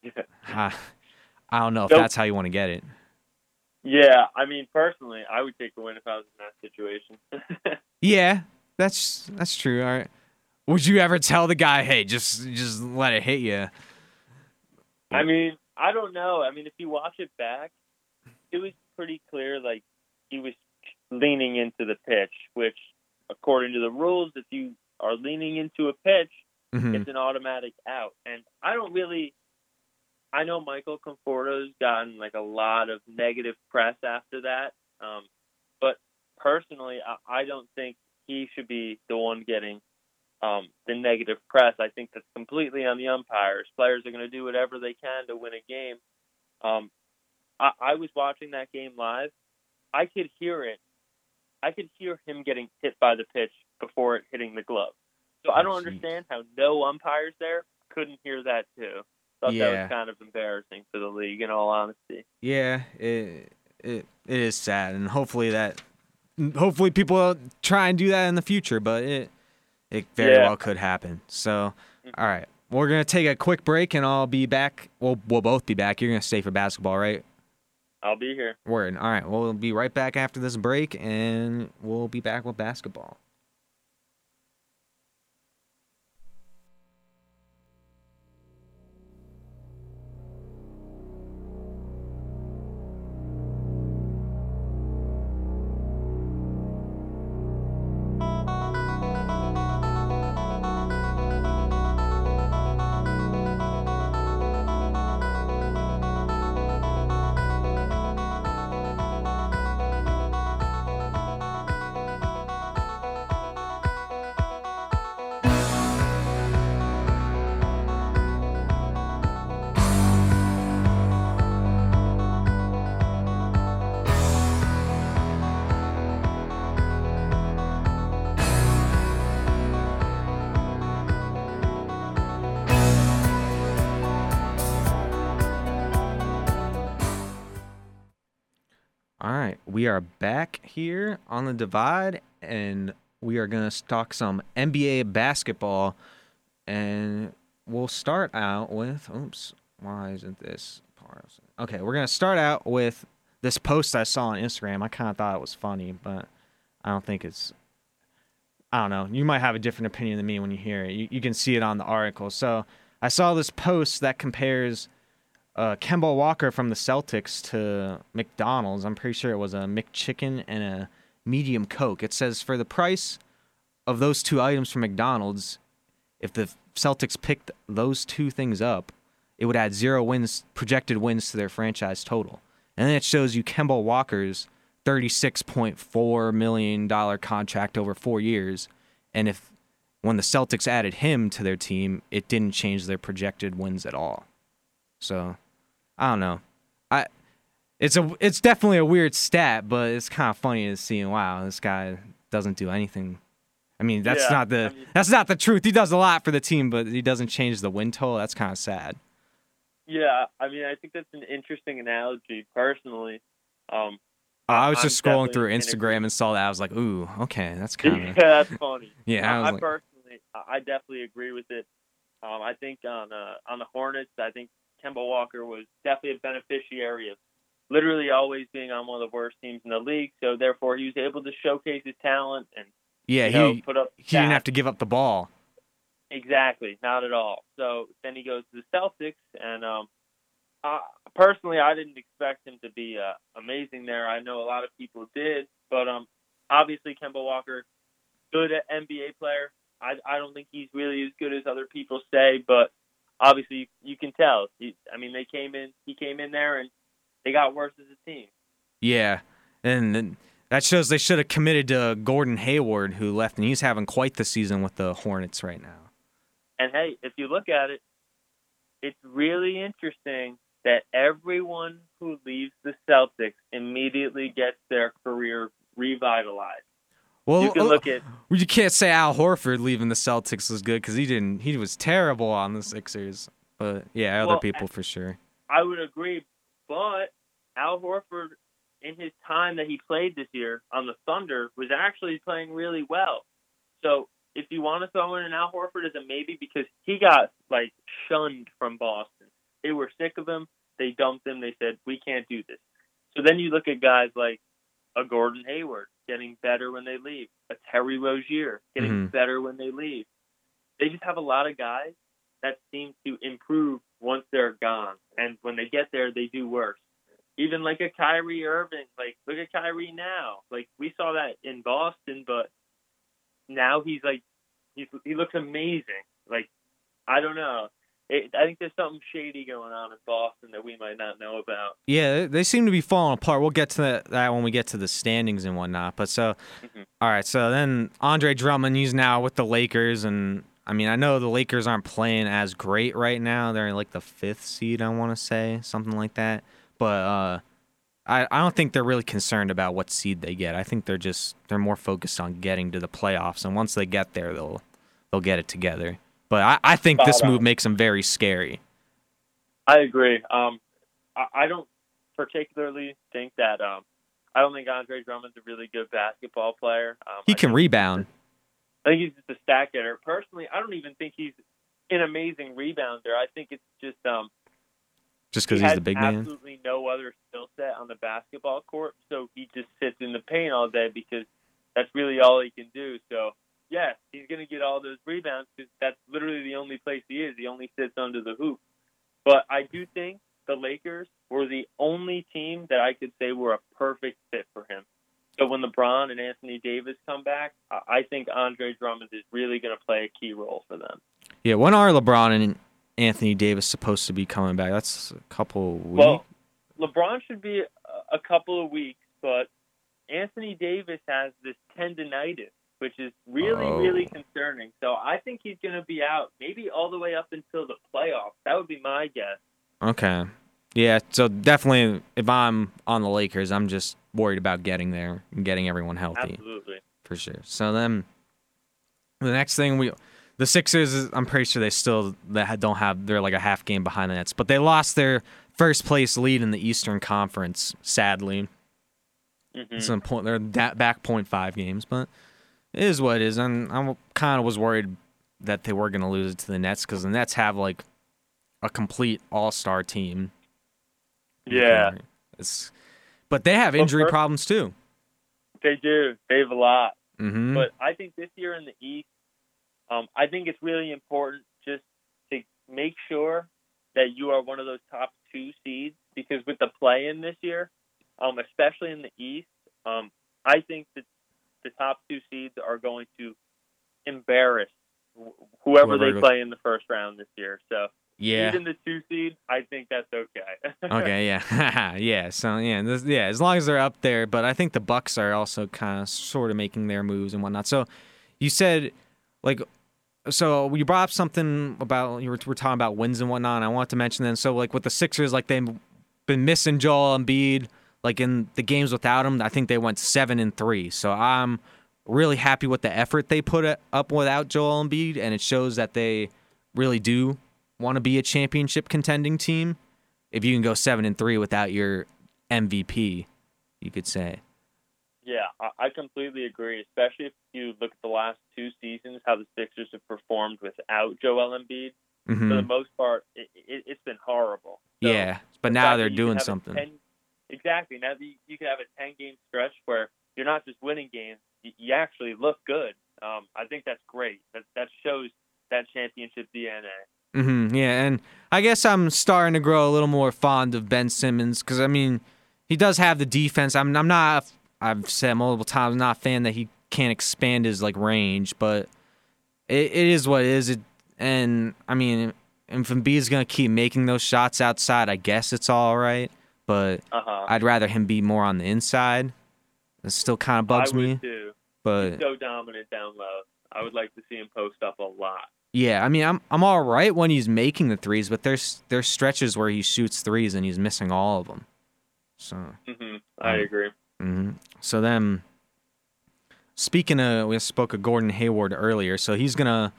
I, I don't know if Nope. that's how you want to get it. Yeah, I mean, personally, I would take the win if I was in that situation. Yeah, that's that's true. All right. Would you ever tell the guy, "Hey, just just let it hit you"? I mean, I don't know. I mean, if you watch it back, it was pretty clear like he was leaning into the pitch, which, according to the rules, if you are leaning into a pitch, Mhm. it's an automatic out. And I don't really. I know Michael Conforto's gotten like a lot of negative press after that, um, but personally, I, I don't think he should be the one getting um, the negative press. I think that's completely on the umpires. Players are going to do whatever they can to win a game. Um, I, I was watching that game live. I could hear it. I could hear him getting hit by the pitch before it hitting the glove. So I Oh, don't jeez. understand how no umpires there couldn't hear that too. Thought that was kind of embarrassing for the league, in all honesty. Yeah, it, it it is sad, and hopefully that hopefully people try and do that in the future, but it it very Yeah. well could happen. So, mm-hmm. all right, we're gonna take a quick break, and I'll be back. We'll we'll both be back. You're gonna stay for basketball, right? I'll be here. Word. All right, we'll be right back after this break, and we'll be back with basketball. All right, we are back here on the divide, and we are gonna talk some NBA basketball, and we'll start out with. Oops, why isn't this part? Okay, we're gonna start out with this post I saw on Instagram. I kind of thought it was funny, but I don't think it's. I don't know. You might have a different opinion than me when you hear it. You, you can see it on the article. So I saw this post that compares uh, Kemba Walker from the Celtics to McDonald's. I'm pretty sure it was a McChicken and a medium Coke. It says for the price of those two items from McDonald's, if the Celtics picked those two things up, it would add zero wins, projected wins to their franchise total. And then it shows you Kemba Walker's $36.4 million contract over four years. And if when the Celtics added him to their team, it didn't change their projected wins at all. So, I don't know. I it's a it's definitely a weird stat, but it's kind of funny to see. Wow, this guy doesn't do anything. I mean, that's Yeah, not the I mean- that's not the truth. He does a lot for the team, but he doesn't change the win total. That's kind of sad. Yeah, I mean, I think that's an interesting analogy. Personally, um, Uh, I was I'm just scrolling through Instagram and saw that. I was like, ooh, okay, that's kind of yeah, that's funny. yeah. I I, like, personally, I I definitely agree with it. Um, I think on uh, on the Hornets, I think Kemba Walker was definitely a beneficiary of literally always being on one of the worst teams in the league. So therefore, he was able to showcase his talent and yeah, you know, he put up. he didn't have to give up the ball. Exactly, not at all. So then he goes to the Celtics, and um, uh, personally, I didn't expect him to be uh, amazing there. I know a lot of people did, but um, obviously Kemba Walker, good NBA player. I I don't think he's really as good as other people say, but obviously you, you can tell. He, I mean, they came in, he came in there, and they got worse as a team. Yeah, and then that shows they should have committed to Gordon Hayward, who left, and he's having quite the season with the Hornets right now. And hey, if you look at it, it's really interesting that everyone who leaves the Celtics immediately gets their career revitalized. Well, You can look at Well, you can't say Al Horford leaving the Celtics was good because he didn't. He was terrible on the Sixers. But yeah, other Well, people for sure. I would agree, but Al Horford, in his time that he played this year on the Thunder, was actually playing really well. So if you want to throw in an Al Horford as a maybe, because he got like shunned from Boston, they were sick of him. They dumped him. They said we can't do this. So then you look at guys like a Gordon Hayward getting better when they leave, a Terry Rozier getting Mhm. better when they leave. They just have a lot of guys that seem to improve once they're gone, and when they get there, they do worse. Even like a Kyrie Irving, like look at Kyrie now. Like we saw that in Boston, but now he's like he's he looks amazing. Like I don't know. It, I think there's something shady going on in Boston that we might not know about. Yeah, they- seem to be falling apart. We'll get to that, that when we get to the standings and whatnot. But so, Mhm. all right. So then Andre Drummond, he's now with the Lakers, and I mean, I know the Lakers aren't playing as great right now. They're like the fifth seed, I want to say, something like that. But uh, I I don't think they're really concerned about what seed they get. I think they're just they're more focused on getting to the playoffs, and once they get there, they'll they'll get it together. But I, I think this move makes him very scary. I agree. Um, I, I don't particularly think that. Um, I don't think Andre Drummond's a really good basketball player. Um, He I can rebound. I think he's just a stack getter. Personally, I don't even think he's an amazing rebounder. I think it's just um, Just because he he's the big man. absolutely no other skill set on the basketball court, so he just sits in the paint all day because that's really all he can do. So yes, he's going to get all those rebounds because that's literally the only place he is. He only sits under the hoop. But I do think the Lakers were the only team that I could say were a perfect fit for him. So when LeBron and Anthony Davis come back, I think Andre Drummond is really going to play a key role for them. Yeah, when are LeBron and Anthony Davis supposed to be coming back? That's a couple weeks. Well, LeBron should be a couple of weeks, but Anthony Davis has this tendonitis, which is really, Oh. really concerning. So I think he's going to be out maybe all the way up until the playoffs. That would be my guess. okay. Yeah, so definitely if I'm on the Lakers, I'm just worried about getting there and getting everyone healthy Absolutely. for sure. So then the next thing we the Sixers I'm pretty sure they still don't have they're like a half game behind the Nets, but they lost their first place lead in the Eastern Conference sadly. hmm It's a point. They're back point five games, but it is what it is. And I kind of was worried that they were going to lose it to the Nets because the Nets have like a complete all star team. Yeah, It's, but they have Well, injury first- problems too. they do. They have a lot. hmm But I think this year in the East, um, I think it's really important just to make sure that you are one of those top two seeds because with the play in this year, um, especially in the East, um, I think that the top two seeds are going to embarrass wh- whoever Whoever they goes- play in the first round this year. So yeah. even the two seed, I think that's okay. okay. Yeah. yeah. So yeah. This, yeah. As long as they're up there, but I think the Bucks are also kind of sort of making their moves and whatnot. So you said like. So you brought up something about you were, we're talking about wins and whatnot. And I want to mention then. So like with the Sixers, like they've been missing Joel Embiid. Like in the games without him, I think they went seven and three. So I'm really happy with the effort they put up without Joel Embiid, and it shows that they really do want to be a championship contending team. If you can go seven and three without your MVP, you could say. Yeah, I, completely agree. Especially if you look at the last two seasons, how the Sixers have performed without Joel Embiid. For hmm the most part, it, it, it's been horrible. So yeah, but now they're that you can doing something. 10 exactly. Now you, you can have a ten-game stretch where you're not just winning games, you, you actually look good. Um, I think that's great. That that shows that championship DNA. Mm-hmm. yeah, and I guess I'm starting to grow a little more fond of Ben Simmons because I mean, he does have the defense. I'm I'm not. I've said multiple times, I'm not a fan that he can't expand his like range, but it, it is what it is. It, and I mean, if Embiid's gonna keep making those shots outside, I guess it's all right. But Uh huh. I'd rather him be more on the inside. It still kind of bugs I would me, too. but So dominant down low. I would like to see him post up a lot. Yeah, I mean, I'm I'm all right when he's making the threes, but there's there's stretches where he shoots threes and he's missing all of them. So, hmm I Um, agree. hmm so then, speaking of, we spoke of Gordon Hayward earlier, so he's gonna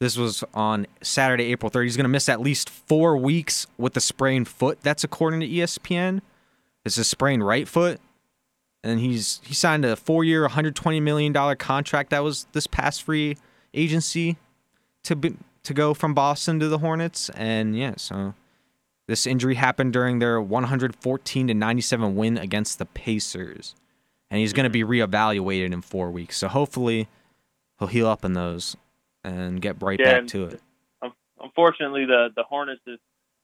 This was on Saturday, April 3rd. He's going to miss at least four weeks with the sprained foot. That's according to ESPN. It's a sprained right foot, and he's he signed a four-year, 120 million dollar contract. That was this past free agency to be, to go from Boston to the Hornets, and yeah, so this injury happened during their 114 to 97 win against the Pacers, and he's going to be mm-hmm. reevaluated in four weeks. So hopefully, he'll heal up in those and get right Yeah, back to it. Um, unfortunately, the the Hornets has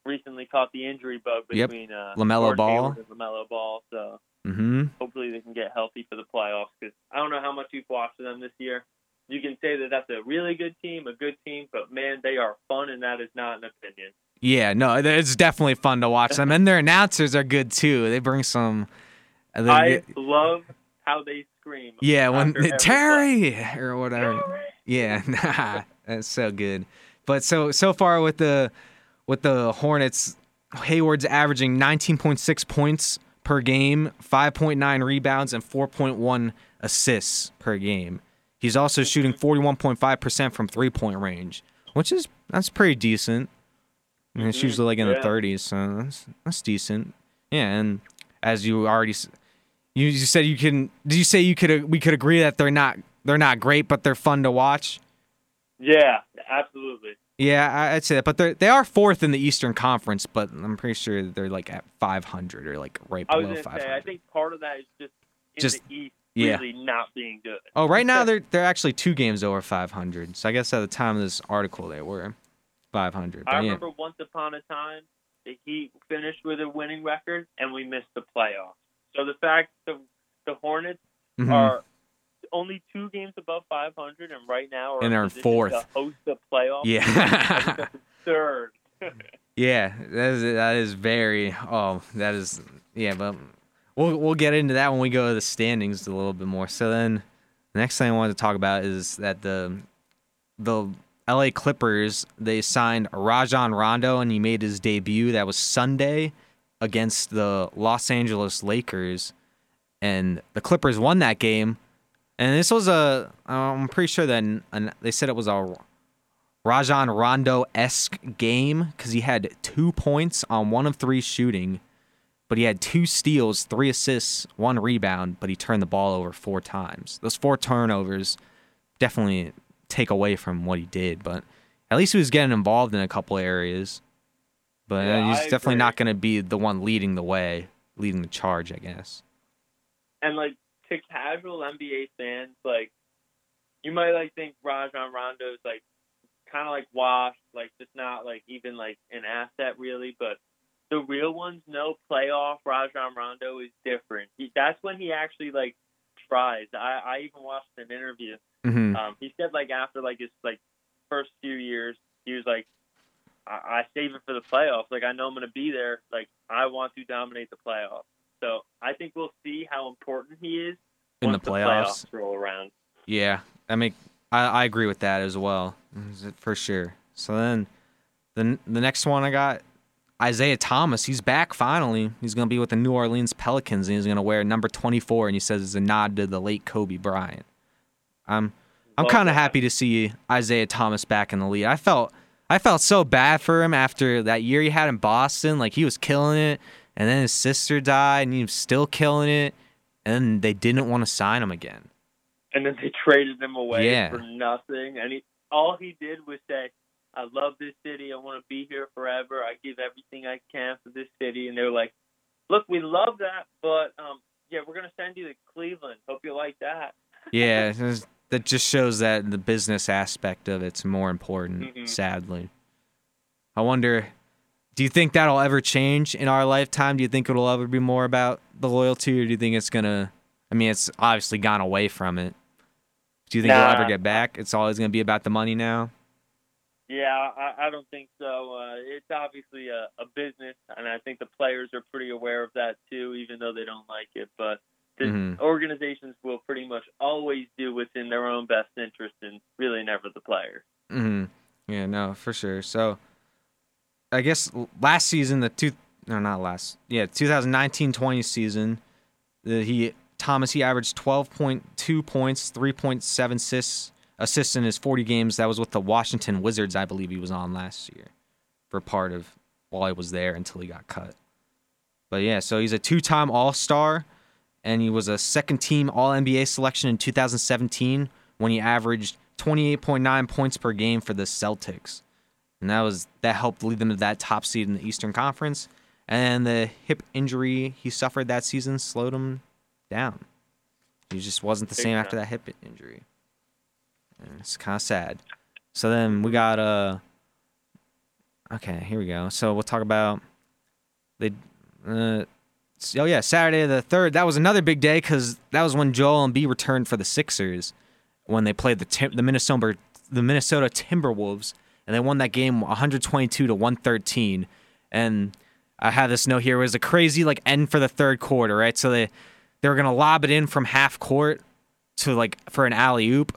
recently caught the injury bug Yep. between uh, LaMelo Ball. And Lamelo Ball. So hmm hopefully they can get healthy for the playoffs. Because I don't know how much you've watched them this year. You can say that that's a really good team, a good team, but man, they are fun, and that is not an opinion. Yeah, no, it's definitely fun to watch them, and their announcers are good too. They bring some. uh, they I love how they scream. yeah, when after every play. Terry or whatever. Yeah, that's so good. But so so far with the with the Hornets, Hayward's averaging 19.6 points per game, 5.9 rebounds, and 4.1 assists per game. He's also shooting 41.5% from three point range, which is that's pretty decent. I mean, it's Mhm, usually like in the 30s, so that's that's decent. Yeah, and as you already you, you said you can did you say you could we could agree that they're not they're not great but they're fun to watch Yeah, absolutely. yeah i'd say that but they they are fourth in the eastern conference but i'm pretty sure they're like at 500 or like right below I was below going to 500 say, I think part of that is just Just- the East yeah. really not being good. oh right now they're they're actually two games over 500 so i guess at the time of this article they were 500 but I yeah remember once upon a time the Heat finished with a winning record and we missed the playoffs. So the fact that the Hornets Mhm. are only two games above 500 and right now are And in are fourth. to host the think yeah third. Yeah, that is that is very oh that is yeah, but we'll we'll get into that when we go to the standings a little bit more. So then the next thing I wanted to talk about is that the the LA Clippers they signed Rajon Rondo and he made his debut. That was Sunday against the Los Angeles Lakers, and the Clippers won that game. And this was a I'm pretty sure that an, they said it was a Rajon Rondo esque game because he had two points on one of three shooting, but he had two steals, three assists, one rebound, but he turned the ball over four times. Those four turnovers definitely take away from what he did, but at least he was getting involved in a couple areas. But Yeah, he's I definitely agree. not going to be the one leading the way, leading the charge, I guess. And like to casual NBA fans, like you might like think Rajon Rondo is like kind of like washed, like just not like even like an asset really. But the real ones know playoff Rajon Rondo is different. He, that's when he actually like tries. I I even watched an interview. hmm Um, he said like after like his like first few years, he was like, I, I save it for the playoffs. Like I know I'm gonna be there. Like I want to dominate the playoffs. So I think we'll see how important he is In the once playoffs. roll around. Yeah, I mean, I, I agree with that as well, for sure. So then, the the next one I got Isaiah Thomas. He's back finally. He's gonna be with the New Orleans Pelicans, and he's gonna wear number twenty four. And he says it's a nod to the late Kobe Bryant. I'm I'm kind of happy to see Isaiah Thomas back in the league. I felt I felt so bad for him after that year he had in Boston. Like he was killing it, and then his sister died, and he was still killing it, and then they didn't want to sign him again. And then they traded him away Yeah. for nothing. And he all he did was say, "I love this city. I want to be here forever. I give everything I can for this city." And they were like, "Look, we love that, but um, yeah, we're gonna send you to Cleveland. Hope you like that." Yeah, that just shows that the business aspect of it's more important, Mhm. sadly. I wonder, do you think that'll ever change in our lifetime? Do you think it'll ever be more about the loyalty, or do you think it's gonna? I mean, it's obviously gone away from it. Do you think it'll ever get back? It's always gonna be about the money now. Yeah, I, I don't think so. Uh, it's obviously a, a business, and I think the players are pretty aware of that too, even though they don't like it. But the Mhm. organizations will pretty much always do what's in their own best interest, and really never the players. hmm Yeah, no, for sure. So, I guess last season, the two, no, not last, yeah, 2019-20 season, the, he Thomas he averaged 12.2 points, 3.7 assists, assists in his 40 games. That was with the Washington Wizards, I believe he was on last year for part of while he was there until he got cut. But yeah, so he's a two-time All-Star, and he was a second-team All-NBA selection in 2017 when he averaged 28.9 points per game for the Celtics, and that was that helped lead them to that top seed in the Eastern Conference. And the hip injury he suffered that season slowed him down. He just wasn't the same after that hip injury. And it's kind of sad. So then we got uh Okay, here we go. So we'll talk about they uh oh yeah, Saturday the 3rd. That was another big day cuz that was when Joel Embiid returned for the Sixers when they played the Tim- the Minnesota the Minnesota Timberwolves and they won that game 122 to 113 and I have this note here it was a crazy like end for the third quarter, right? So they they were going to lob it in from half court to like for an alley oop,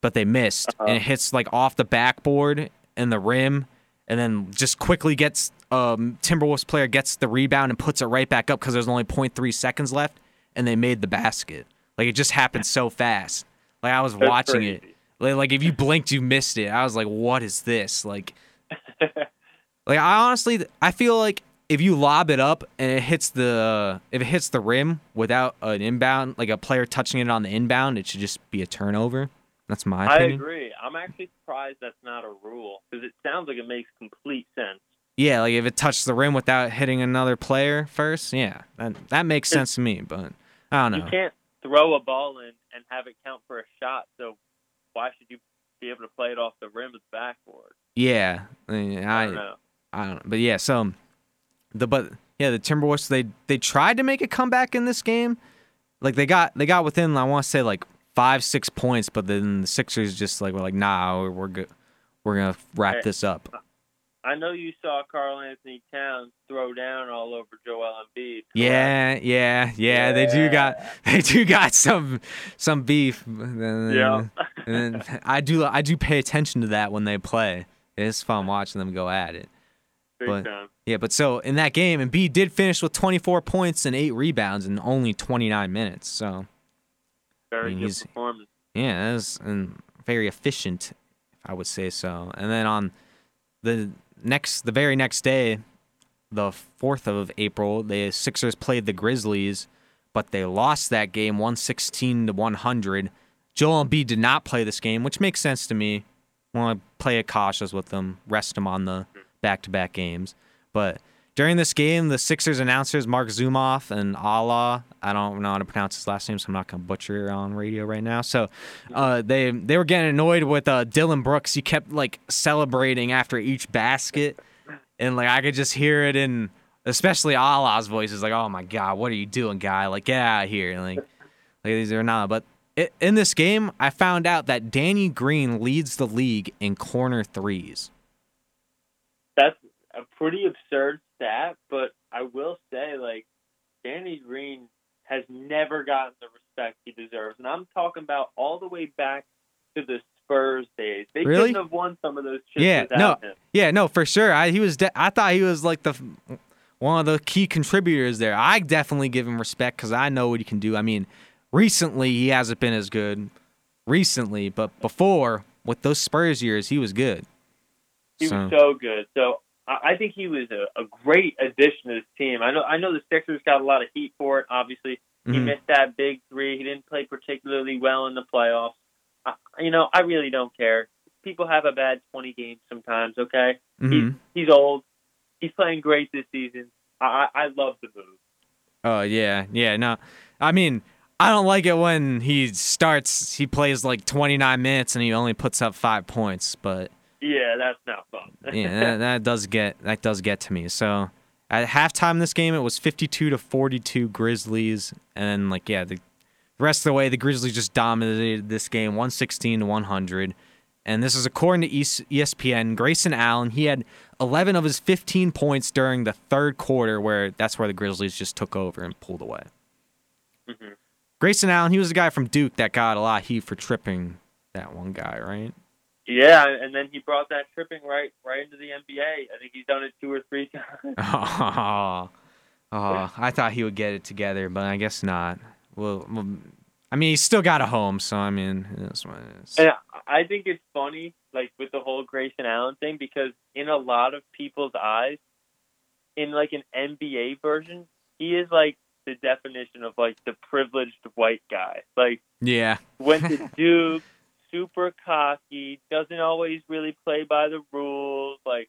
but they missed Uh-huh. and it hits like off the backboard and the rim and then just quickly gets um Timberwolves player gets the rebound and puts it right back up cuz there's only 0.3 seconds left and they made the basket. Like it just happened so fast. Like I was That's watching it. crazy. Like, like if you blinked, you missed it. I was like, what is this? Like, like I honestly, I feel like if you lob it up and it hits the, if it hits the rim without an inbound, like a player touching it on the inbound, it should just be a turnover. That's my opinion. I agree. I'm actually surprised that's not a rule because it sounds like it makes complete sense. Yeah, like if it touched the rim without hitting another player first, yeah, that that makes sense to me. But I don't know. You can't throw a ball in and have it count for a shot. So why should you be able to play it off the rim with the backboard? Yeah, I, mean, I I, don't know. I don't know. But yeah, so um, the but yeah, the Timberwolves they they tried to make a comeback in this game. Like they got they got within I want to say like five six points, but then the Sixers just like were like nah we're, we're good we're gonna wrap Hey. this up. I know you saw Karl-Anthony Towns throw down all over Joel Embiid. correct? Yeah, yeah, yeah. They do got they do got some some beef. Yeah. and I do I do pay attention to that when they play. It's fun watching them go at it. Big but- time. Yeah, but so in that game, Embiid did finish with 24 points and eight rebounds in only 29 minutes. So Very mean, good performance. yeah, that was and very efficient, I would say so. And then on the next, the very next day, the 4th of April, the Sixers played the Grizzlies, but they lost that game 116 to 100. Joel Embiid did not play this game, which makes sense to me. Want to play it cautious with them, rest them on the back-to-back games. But during this game, the Sixers announcers Marc Zumoff and Alaa, I don't know how to pronounce his last name, so I'm not gonna butcher it on radio right now. So uh, they they were getting annoyed with uh, Dillon Brooks. He kept like celebrating after each basket, and like I could just hear it in especially Alaa's voice is like, "Oh my god, what are you doing, guy? Like get out of here!" And, like like these are not. But i in this game, I found out that Danny Green leads the league in corner threes. That's a pretty absurd stat, but I will say, like, Danny Green has never gotten the respect he deserves. And I'm talking about all the way back to the Spurs days. They Really? couldn't have won some of those chips Yeah, without no. him. Yeah, no, for sure. I he was. De- I thought he was like the one of the key contributors there. I definitely give him respect because I know what he can do. I mean, recently he hasn't been as good recently, but before with those Spurs years, he was good. He So- was so good. So I think he was a, a great addition to this team. I know I know the Sixers got a lot of heat for it. Obviously, he Mhm. missed that big three. He didn't play particularly well in the playoffs. I, you know, I really don't care. People have a bad 20 games sometimes. Okay, Mhm. he's old. He's playing great this season. I I I love the move. Oh yeah, yeah. No, I mean, I don't like it when he starts. He plays like 29 minutes and he only puts up five points, but. Yeah, that's not fun. yeah, that, that does get that does get to me. So at halftime this game, it was 52 to 42 Grizzlies, and then like yeah, the rest of the way the Grizzlies just dominated this game, 116 to 100. And this is according to ESPN. Grayson Allen, he had 11 of his 15 points during the third quarter, where that's where the Grizzlies just took over and pulled away. Mhm. Grayson Allen, he was the guy from Duke that got a lot of heat for tripping that one guy, right? Yeah, and then he brought that tripping right right into the NBA. I think he's done it two or three times. Oh, oh, I thought he would get it together, but I guess not. Well, well, I mean, he's still got a home, so I mean, that's what it is. And I think it's funny, like with the whole Grayson Allen thing, because in a lot of people's eyes, in like an NBA version, he is like the definition of like the privileged white guy. Like Yeah. went to Duke, super cocky, doesn't always really play by the rules. Like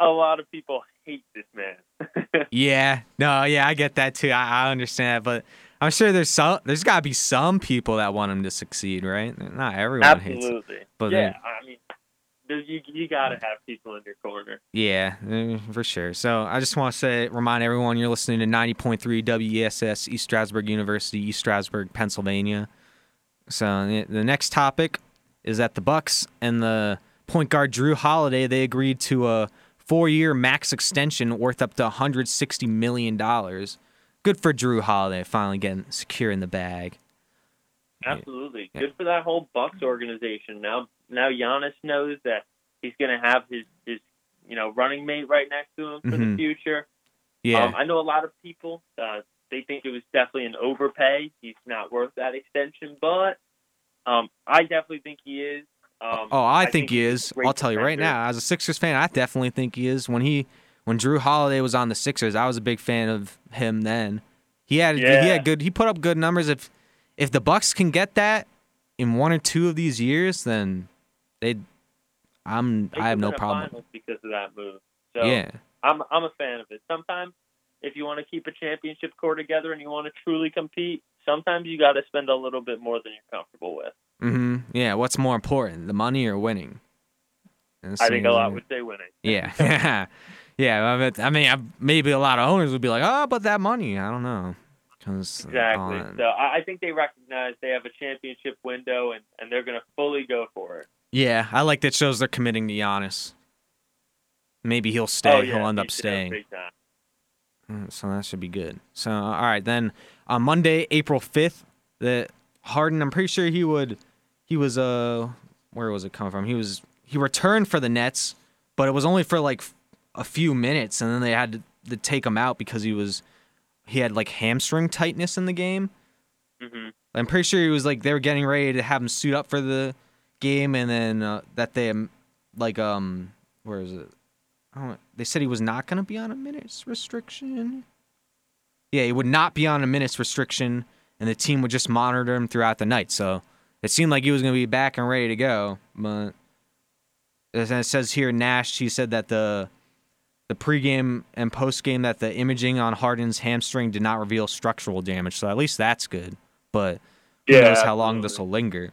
a lot of people hate this man. Yeah. No, yeah, I get that too. I, I understand that, but I'm sure there's some there's gotta be some people that want him to succeed, right? Not everyone hates him. Absolutely. but yeah, then- I mean, you you gotta have people in your corner. Yeah, eh, for sure. So I just want to say, remind everyone you're listening to 90.3 WESS East Stroudsburg University, East Stroudsburg, Pennsylvania. So the next topic is that the Bucks and the point guard Jrue Holiday they agreed to a four-year max extension worth up to 160 million dollars. Good for Jrue Holiday finally getting secure in the bag. Absolutely. Yeah. Good for that whole Bucks organization. Now now Giannis knows that he's gonna have his his you know running mate right next to him for Mhm. the future. Yeah, Um, I know a lot of people uh, they think it was definitely an overpay. He's not worth that extension, but um, I definitely think he is. Um, Oh, I, think, he is. I'll tell you right now, as a Sixers fan, I definitely think he is. When he when Jrue Holiday was on the Sixers, I was a big fan of him then. He had he had good he put up good numbers. If if the Bucks can get that in one or two of these years, then they I'm They I have no problem. because of that move. So yeah. I'm I'm a fan of it. Sometimes if you want to keep a championship core together and you want to truly compete, sometimes you got to spend a little bit more than you're comfortable with. Mhm. Yeah, what's more important, the money or winning? I think a lot would say winning. Yeah. yeah, I bet- I mean, I, maybe a lot of owners would be like, "Oh, but that money, I don't know. Exactly. So I think they recognize they have a championship window and, and they're going to fully go for it. Yeah, I like that shows they're committing to Giannis. Maybe he'll stay. oh, yeah, he'll end he up staying. Mm, So that should be good. So all right, then on Monday, April fifth, the Harden. I'm pretty sure he would. He was uh, where was it coming from? He was he returned for the Nets, but it was only for like a few minutes, and then they had to, to take him out because he was he had like hamstring tightness in the game. hmm I'm pretty sure he was like they were getting ready to have him suit up for the game, and then uh, that they like um where is it? They said he was not going to be on a minutes restriction. Yeah, he would not be on a minutes restriction, and the team would just monitor him throughout the night. So it seemed like he was going to be back and ready to go. But as it says here, Nash he said that the the pregame and postgame that the imaging on Harden's hamstring did not reveal structural damage. So at least that's good. But who Yeah, knows how long this will linger.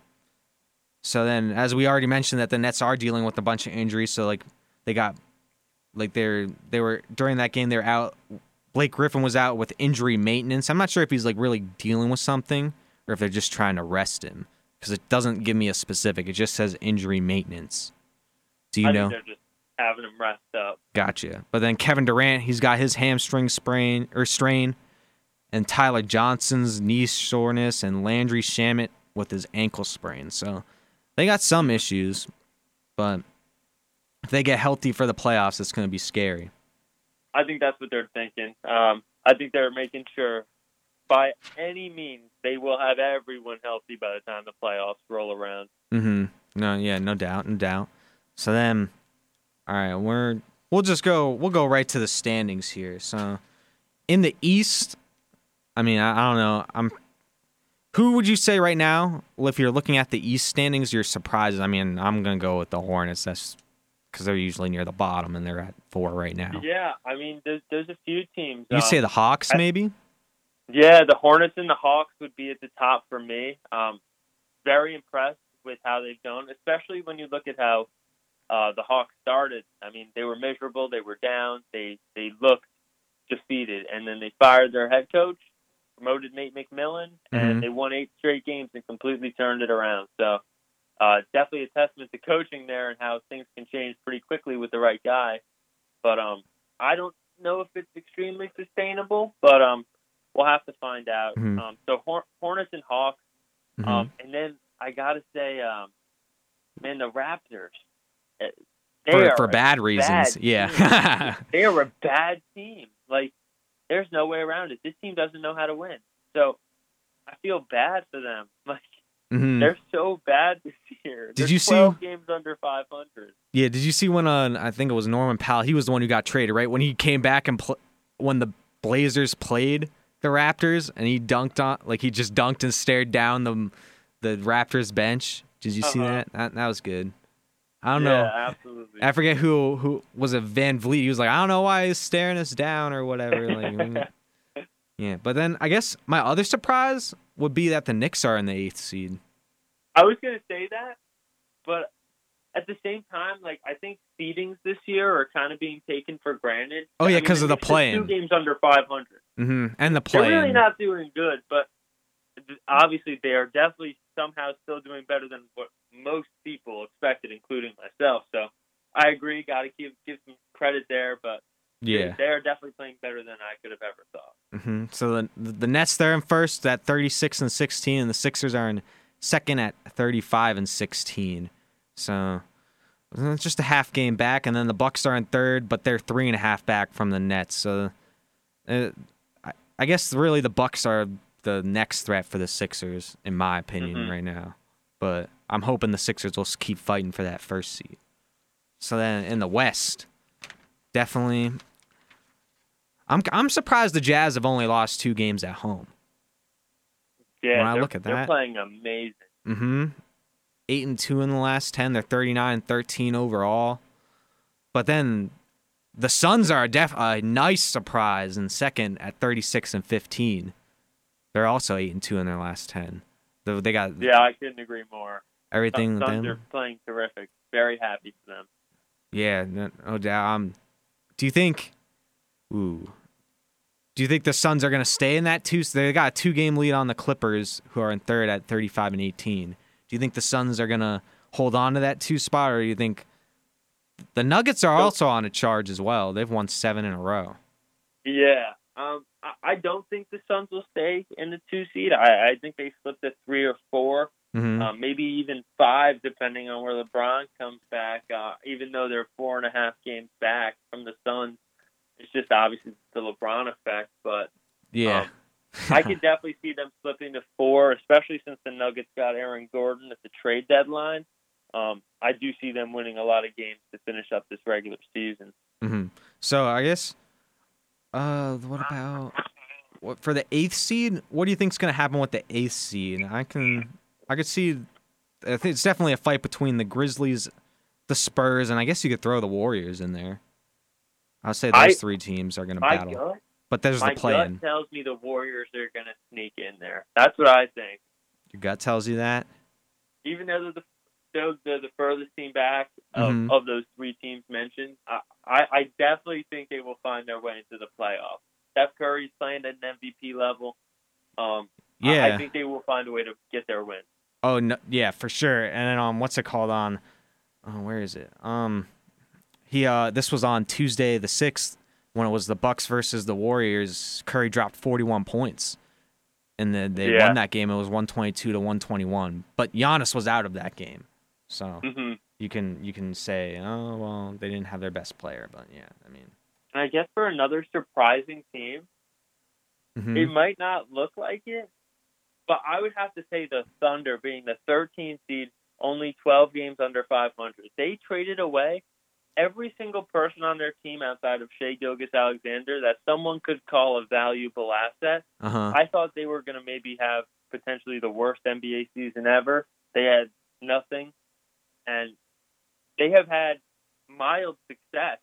So then, as we already mentioned, that the Nets are dealing with a bunch of injuries. So like they got like they're they were during that game they're out. Blake Griffin was out with injury maintenance. I'm not sure if he's like really dealing with something or if they're just trying to rest him because it doesn't give me a specific. It just says injury maintenance. Do you I know? think they're just having him rest up. Gotcha. But then Kevin Durant, he's got his hamstring sprain or strain, and Tyler Johnson's knee soreness, and Landry Shamet with his ankle sprain. So they got some issues, but if they get healthy for the playoffs, it's going to be scary. I think that's what they're thinking. Um, I think they're making sure by any means they will have everyone healthy by the time the playoffs roll around. Mm-hmm. No, yeah, no doubt, no doubt. So then, all right, we're we'll just go we'll go right to the standings here. So in the East, I mean, I, I don't know. I'm who would you say right now? Well, if you're looking at the East standings, you're surprised. I mean, I'm gonna go with the Hornets. That's because they're usually near the bottom and they're at four right now. Yeah, I mean, there's there's a few teams. You um, say the Hawks, I- maybe? Yeah, the Hornets and the Hawks would be at the top for me. Um, very impressed with how they've done, especially when you look at how uh, the Hawks started. I mean, they were miserable, they were down, they they looked defeated, and then they fired their head coach, promoted Nate McMillan, Mhm. and they won eight straight games and completely turned it around. So, uh, definitely a testament to coaching there and how things can change pretty quickly with the right guy. But um, I don't know if it's extremely sustainable, but um, we'll have to find out. Mhm. Um, so Hor- Hornets and Hawks, Mhm. um, and then I gotta say, um, man, the Raptors. They for are for bad reasons. bad yeah. they are a bad team. Like, there's no way around it. This team doesn't know how to win. So, I feel bad for them. Like Mhm. they're so bad this year. Did They're you see- games under 500? Yeah, did you see when on? I think it was Norman Powell? He was the one who got traded, right? When he came back and pl- when the Blazers played the Raptors and he dunked on, like he just dunked and stared down the the Raptors bench. Did you see Uh-huh. that? that? That was good. I don't yeah, know. absolutely. I forget who who was it. VanVleet. He was like, I don't know why he's staring us down or whatever. Like, yeah. But then I guess my other surprise would be that the Knicks are in the eighth seed. I was gonna say that, but at the same time, like I think seedings this year are kind of being taken for granted. Oh, yeah, I mean, 'cause of the play-in. Two games under 500. hmm And the play. They're really not doing good, but obviously they are definitely somehow still doing better than what most people expected, including myself. So I agree. Got to give give some credit there, but yeah. they are definitely playing better than I could have ever thought. hmm So the the Nets they're in first at 36 and 16, and the Sixers are in second at 35 and 16. So it's just a half game back, and then the Bucks are in third, but they're three and a half back from the Nets. So uh, I, I guess really the Bucks are the next threat for the Sixers, in my opinion, Mhm. right now. But I'm hoping the Sixers will keep fighting for that first seed. So then in the West, definitely I'm I'm surprised the Jazz have only lost two games at home. Yeah, When I look at that, they're playing amazing. Mm-hmm. Eight and two in the last ten. They're 39 and 13 overall. But then the Suns are a def a nice surprise in second at 36 and 15. They're also eight and two in their last ten. They got Yeah, I couldn't agree more. everything. with Suns them. are playing terrific. Very happy for them. Yeah, no, no doubt. Um, do you think? Ooh. Do you think the Suns are going to stay in that two? They got a two-game lead on the Clippers, who are in third at 35 and 18. Do you think the Suns are going to hold on to that two spot, or do you think the Nuggets are also on a charge as well? They've won seven in a row. Yeah. Um, I, I don't think the Suns will stay in the two seed. I, I think they slip to three or four, hmm um, maybe even five, depending on where LeBron comes back. Uh, even though they're four and a half games back from the Suns, it's just obviously the LeBron effect. But yeah. um, I could definitely see them slipping to four, especially since the Nuggets got Aaron Gordon at the trade deadline. Um, I do see them winning a lot of games to finish up this regular season. hmm So I guess, uh, what about what for the eighth seed? What do you think is going to happen with the eighth seed? I can, I could see. I think it's definitely a fight between the Grizzlies, the Spurs, and I guess you could throw the Warriors in there. I'll say those I- three teams are going to battle. gut, But there's my the play-in. gut tells me the Warriors are going to sneak in there. That's what I think. Your gut tells you that. Even though they're the they're the, the furthest team back of, Mhm. of those three teams mentioned, I, I I definitely think they will find their way into the playoffs. Steph Curry's playing at an MVP level. Um, I- Yeah. I, think they will find a way to get their win. Oh no, yeah, for sure. And then um, what's it called on? Oh, where is it? Um, he uh, this was on Tuesday the sixth when it was the Bucks versus the Warriors. Curry dropped forty one points, and then they Yeah. won that game. It was one twenty two to one twenty one. But Giannis was out of that game, so hmm you can you can say, oh well, they didn't have their best player. But yeah, I mean, And I guess for another surprising team, mhm. it might not look like it, but I would have to say the Thunder being the 13th seed, only 12 games under 500. They traded away every single person on their team outside of Shai Gilgeous-Alexander that someone could call a valuable asset. uh huh, I thought they were going to maybe have potentially the worst NBA season ever. They had nothing, and they have had mild success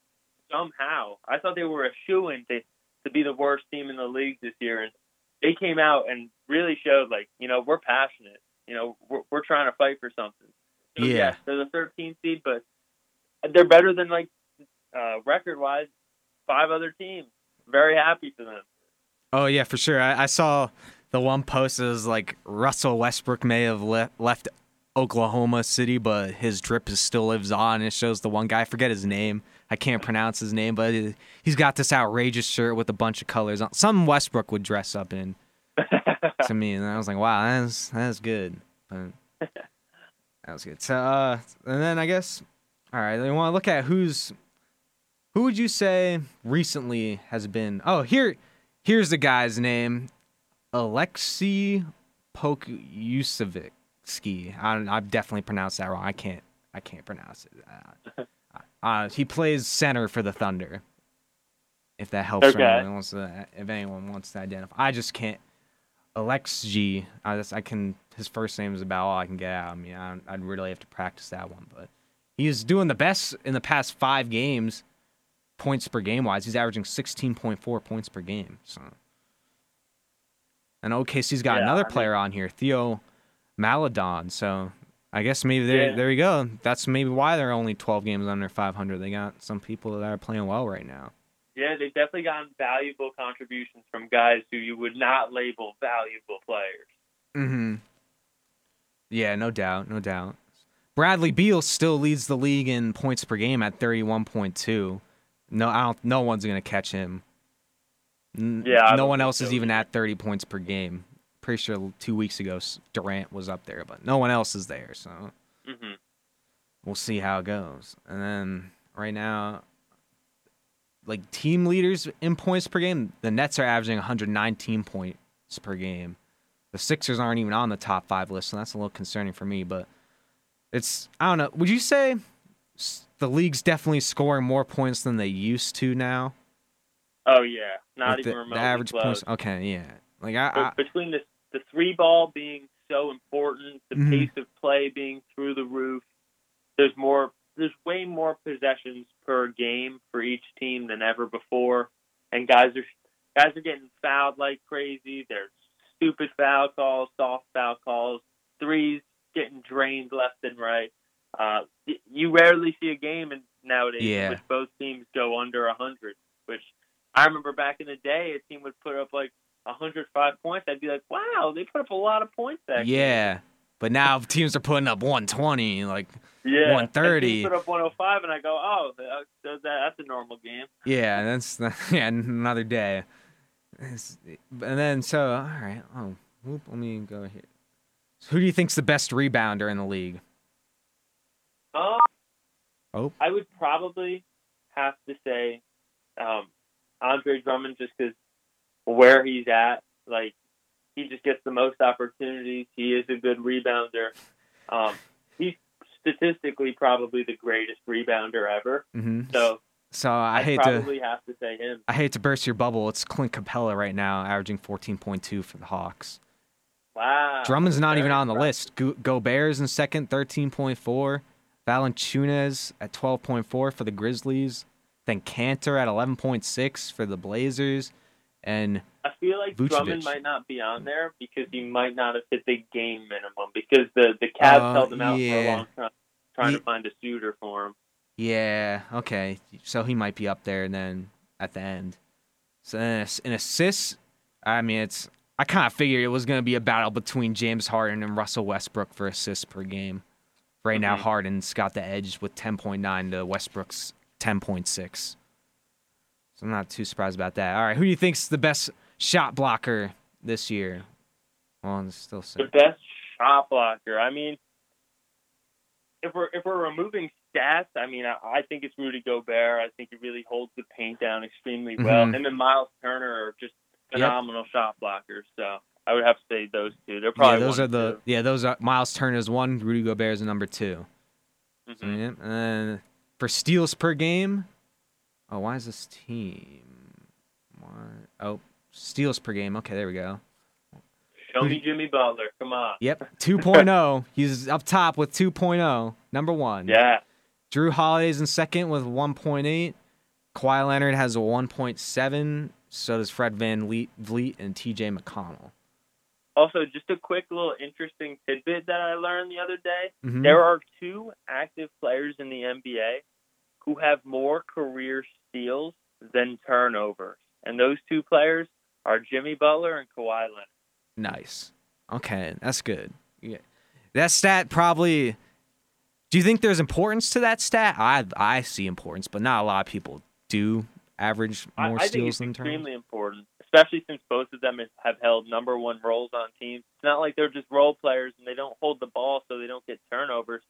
somehow. I thought they were a shoe in to, to be the worst team in the league this year, and they came out and really showed like you know we're passionate. You know we're, we're trying to fight for something. So, Yeah. yes, they're the 13th seed, but they're better than like uh, record wise five other teams. Very happy for them. Oh yeah, for sure. I, I saw the one post that was like Russell Westbrook may have le- left Oklahoma City, but his drip is still lives on. It shows the one guy. I forget his name. I can't pronounce his name, but he's got this outrageous shirt with a bunch of colors on. Some Westbrook would dress up in to me, and I was like, wow, that's that's good. But that was good. So, uh, and then I guess, all right, I want to look at who's who would you say recently has been? Oh, here, here's the guy's name, Aleksej Pokusevski. I I definitely pronounced that wrong. I can't I can't pronounce it. Uh, uh, he plays center for the Thunder. If that helps, Okay. anyone wants to, if anyone wants to identify, I just can't. Alex G. I just I can. His first name is about all I can get out. I mean, I, I'd really have to practice that one, but he's doing the best in the past five games, points per game wise. He's averaging sixteen point four points per game. So, and OKC's got Yeah, another I mean- player on here, Theo Maledon. So I guess maybe there Yeah. there you go. That's maybe why they're only twelve games under five hundred. They got some people that are playing well right now. Yeah, they've definitely gotten valuable contributions from guys who you would not label valuable players. Mm-hmm. Yeah, no doubt, no doubt. Bradley Beal still leads the league in points per game at thirty-one point two. No, I don't. No one's gonna catch him. N- Yeah, no one else is even at thirty points per game. Pretty sure two weeks ago Durant was up there, but no one else is there. So hmm we'll see how it goes. And then right now, like team leaders in points per game, the Nets are averaging 119 points per game. The Sixers aren't even on the top five list, so that's a little concerning for me. But it's I don't know. Would you say the league's definitely scoring more points than they used to now? Oh yeah, not Like even the, the average close. points. Okay, yeah. Like I, I between the the three ball being so important, the Mhm. pace of play being through the roof, there's more. There's way more possessions per game for each team than ever before, and guys are guys are getting fouled like crazy. There's stupid foul calls, soft foul calls, threes getting drained left and right. Uh, you rarely see a game in, nowadays Yeah. in which both teams go under a hundred. Which I remember back in the day, a team would put up like 105 points, I'd be like, wow, they put up a lot of points that game. yeah. But now teams are putting up 120. Like Yeah. 130. And put up 105, and I go, oh, that, that, that's a normal game. Yeah, that's yeah another day. And then so all right. Oh, whoop, let me go here. Who do you think's the best rebounder in the league? Um, Oh. I would probably have to say um, Andre Drummond just because where he's at, like, he just gets the most opportunities. He is a good rebounder. Um, he's statistically probably the greatest rebounder ever. hmm So So I I'd hate to, have to say him. I hate to burst your bubble. It's Clint Capela right now, averaging 14.2 for the Hawks. Wow. Drummond's not even on the impressive. list. Go- Gobert's in second, 13.4. Valanciunas at 12.4 for the Grizzlies. Then Kanter at 11.6 for the Blazers. And I feel like Vucevic. Drummond might not be on there because he might not have hit the game minimum because the the Cavs Uh, held him out for a long time trying Ye- to find a suitor for him. Yeah, okay. So he might be up there and then at the end. So then ass- in assists, I mean, it's I kind of figured it was going to be a battle between James Harden and Russell Westbrook for assists per game. Right now, Mhm. Harden's got the edge with 10.9 to Westbrook's 10.6. So I'm not too surprised about that. All right, who do you think's the best shot blocker this year? Well, it's still The best shot blocker. I mean, if we're if we're removing stats, I mean, I, I think it's Rudy Gobert. I think he really holds the paint down extremely well. Mhm. Him and Miles Turner are just Yep. phenomenal shot blockers. So I would have to say those two. They're probably Yeah, those are the two. yeah those are Miles Turner's one, Rudy Gobert's a number 2 Mhm. Yeah, and for steals per game, oh, why is this team? Why? Oh, steals per game. Okay, there we go. Show me Jimmy Butler. Come on. Yep, 2.0. He's up top with 2.0, number one. Yeah. Jrue Holiday's in second with 1.8. Kawhi Leonard has a 1.7. So does Fred Van Vliet, Vleet and T.J. McConnell. Also, just a quick little interesting tidbit that I learned the other day. Mhm. There are two active players in the NBA who have more career steals than turnovers. And those two players are Jimmy Butler and Kawhi Leonard. Nice. Okay, that's good. Yeah. That stat probably. Do you think there's importance to that stat? I I see importance, but not a lot of people do average more I think steals it's than turnovers. extremely important, especially since both of them have held number one roles on teams. It's not like they're just role players and they don't hold the ball so they don't get turnovers.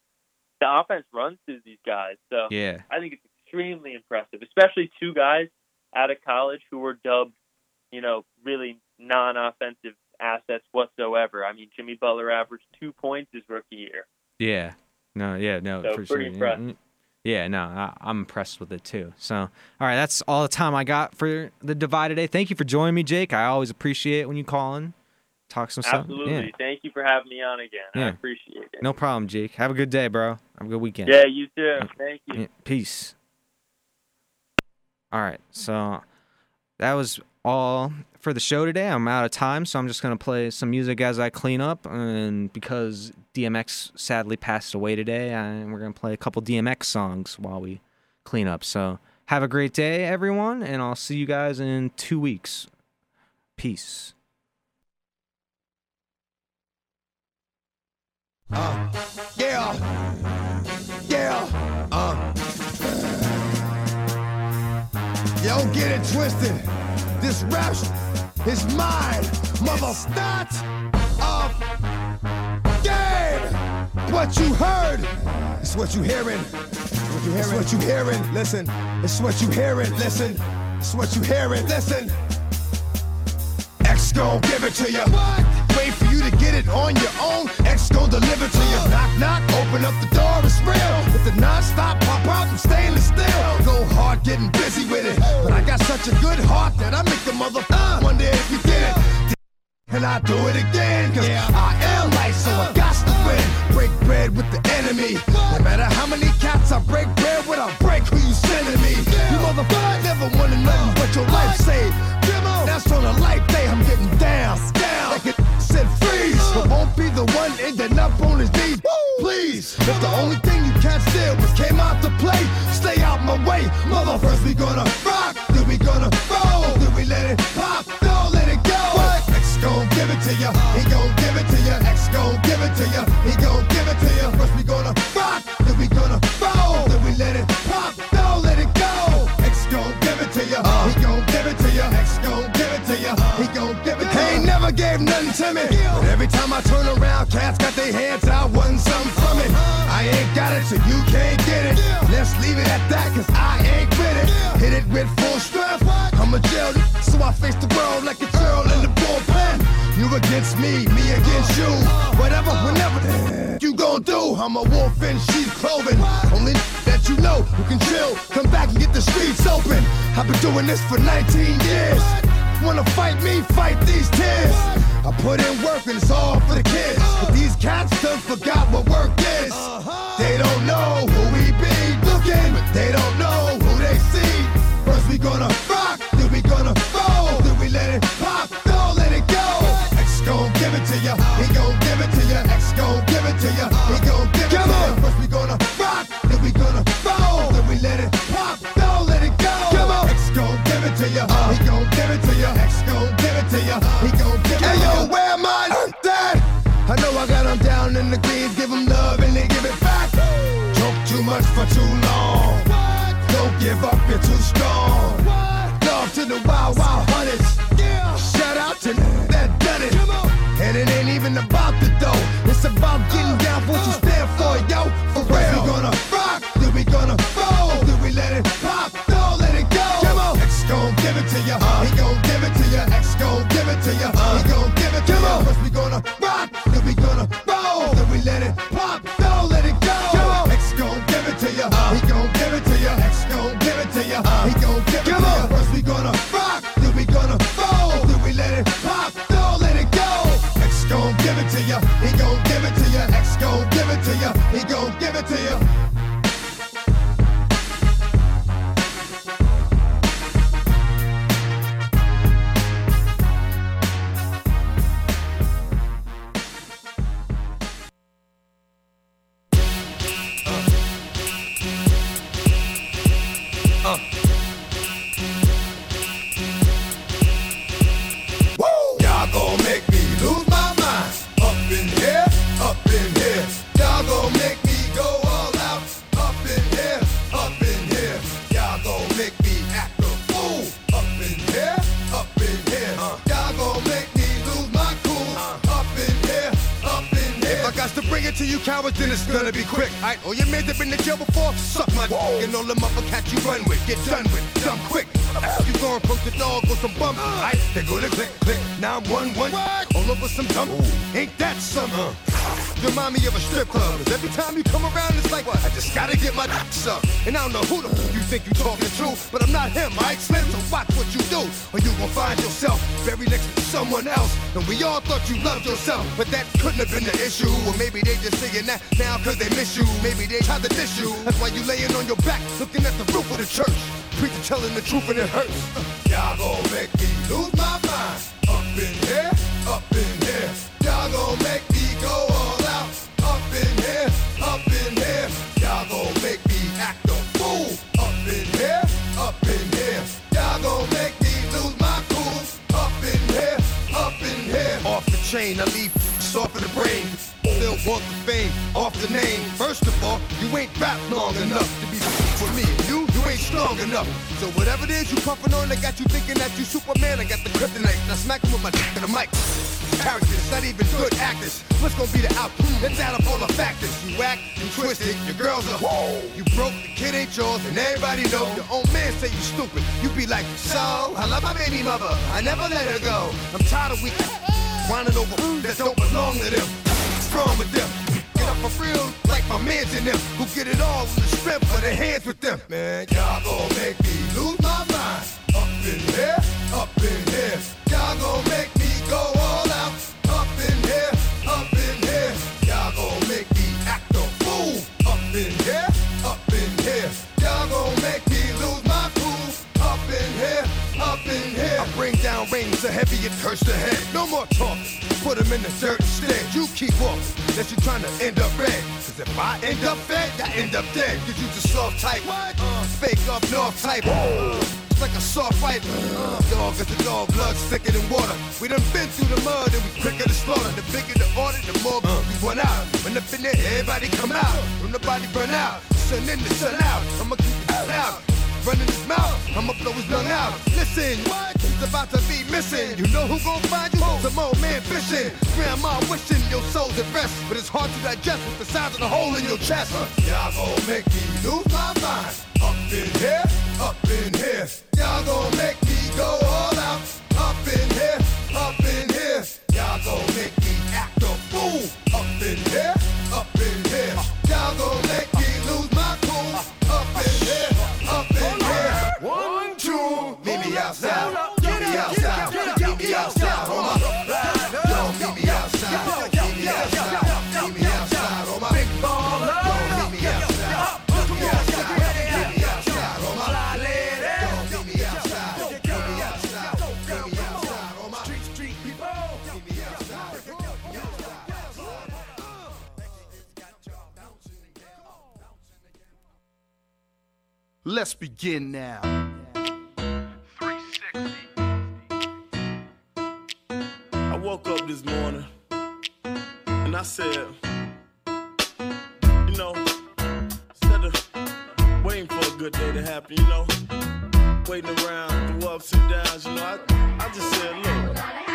The offense runs through these guys. So Yeah. I think it's extremely impressive, especially two guys out of college who were dubbed, you know, really non-offensive assets whatsoever. I mean, Jimmy Butler averaged two points his rookie year. Yeah. No. Yeah. No. So for pretty sure. impressive. Mm, Yeah. No. I, I'm impressed with it too. So, all right. That's all the time I got for the divide today. Thank you for joining me, Jake. I always appreciate it when you call in, talk some stuff. Absolutely. Yeah. Thank you for having me on again. I Yeah. appreciate it. No problem, Jake. Have a good day, bro. Have a good weekend. Yeah, you too. Thank you. Peace. All right, so that was all for the show today. I'm out of time, so I'm just gonna play some music as I clean up. And because DMX sadly passed away today, I, we're gonna play a couple DMX songs while we clean up. So have a great day, everyone, and I'll see you guys in two weeks. Peace. Yeah. Yeah. Uh. Yo, get it twisted. This rap is mine, mother. Start of game. What you heard is what you hearing. What you hearing? It's what you hearing. Listen. It's what you hearing. Listen. It's what you hearing. Listen. X gon' give it to you. Wait for you to get it on your own. X gon' deliver to you. Knock, knock, open up the door, it's real. With the non-stop pop out and such a good heart that I make the mother uh, wonder if you did it. And I do it again, cause yeah. I am light, so I got to win. Break bread with the enemy. No matter how many cats I break bread with, I break who you sending me. You motherfucker never wanted nothing but your life saved. That's on a life day, I'm getting down. down. Like it said freeze. But won't be the one ending up on his knees. Please. If the only thing you can't steal was came out to play, stay out my way. Mother, first we gonna rock, to ya, he gon' give it to ya. X gon' give it to ya, he gon' give it to ya. First we gonna rock, then we gonna roll, then we let it pop, don't let it go. X gon' give it to ya, uh. he gon' give it to ya. X gon' give it to ya, uh. he gon' give it to. He ain't never gave nothing to me, but every time I turn around, cats got their hands out, wanting something from it. Uh. I ain't got it, so you can't get it. Let's leave it at that, cause I ain't with it. Hit it with full strength. I'm a jail, so I face the world like a You against me, me against you. Whatever, whenever you gon' do. I'm a wolf in sheep's clothing. Only that you know who can chill. Come back and get the streets open. I've been doing this for 19 years. Wanna fight me, fight these tears. I put in work and it's all for the kids. But these cats done forgot what work is. They don't know who we be looking, they don't know who they see. First we gonna the greens, give 'em love and they give it back. Joke too much for too long. Don't give up, you're too strong. Love to the wild, wild hunters. Shout out to that done. And it ain't even about the dough. It's about getting in it, everybody come out. When the body burn out, sun in the sun out. I'ma keep it loud. Running his mouth, I'ma blow his lung out. Listen, what? He's about to be missing. You know who gon' find you? Some old man fishing. Grandma wishing your soul's at rest, but it's hard to digest with the size of the hole in your chest. Y'all gon' make me lose my mind. Up in here, up in here. Y'all gon' make me go all out. Up in here, up in here. Y'all gon' make me act a fool. Up in here. Let's begin now. 360. I woke up this morning and I said, you know, instead of waiting for a good day to happen, you know, waiting around through ups and downs, you know, I, I just said, look.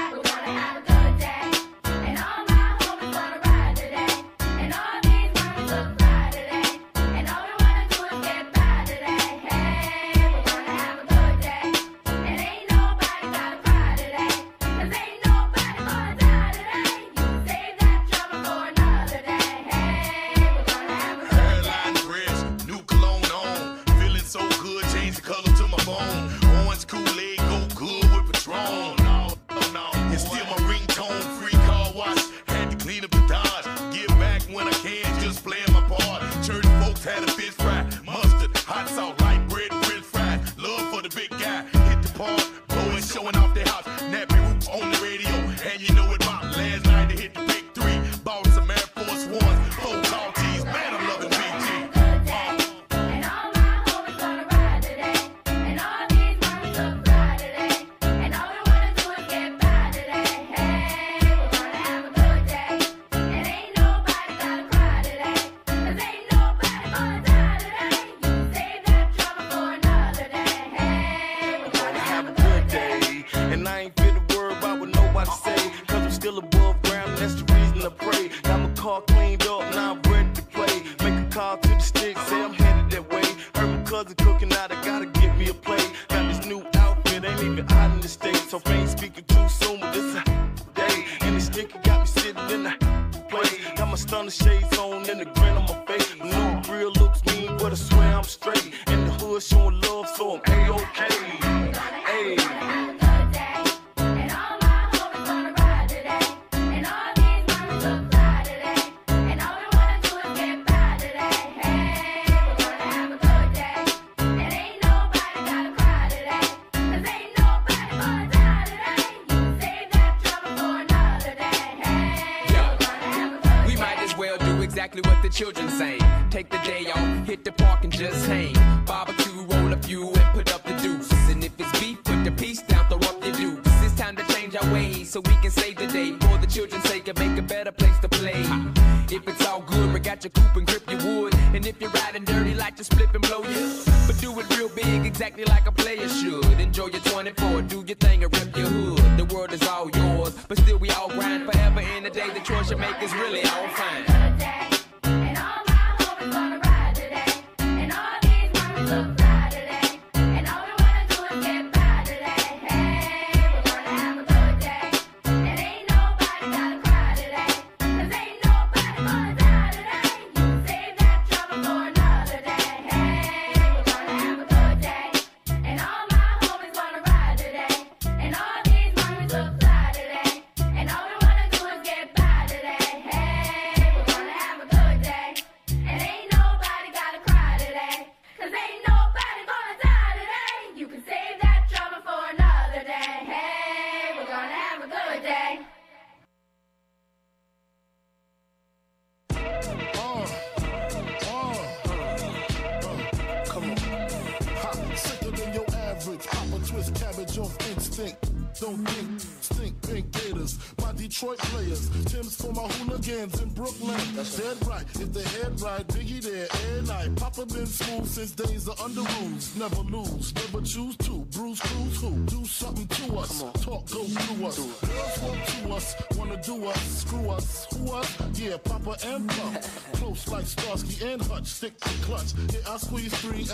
call to the stick, say I'm headed that way. Heard my cousin cooking out, I gotta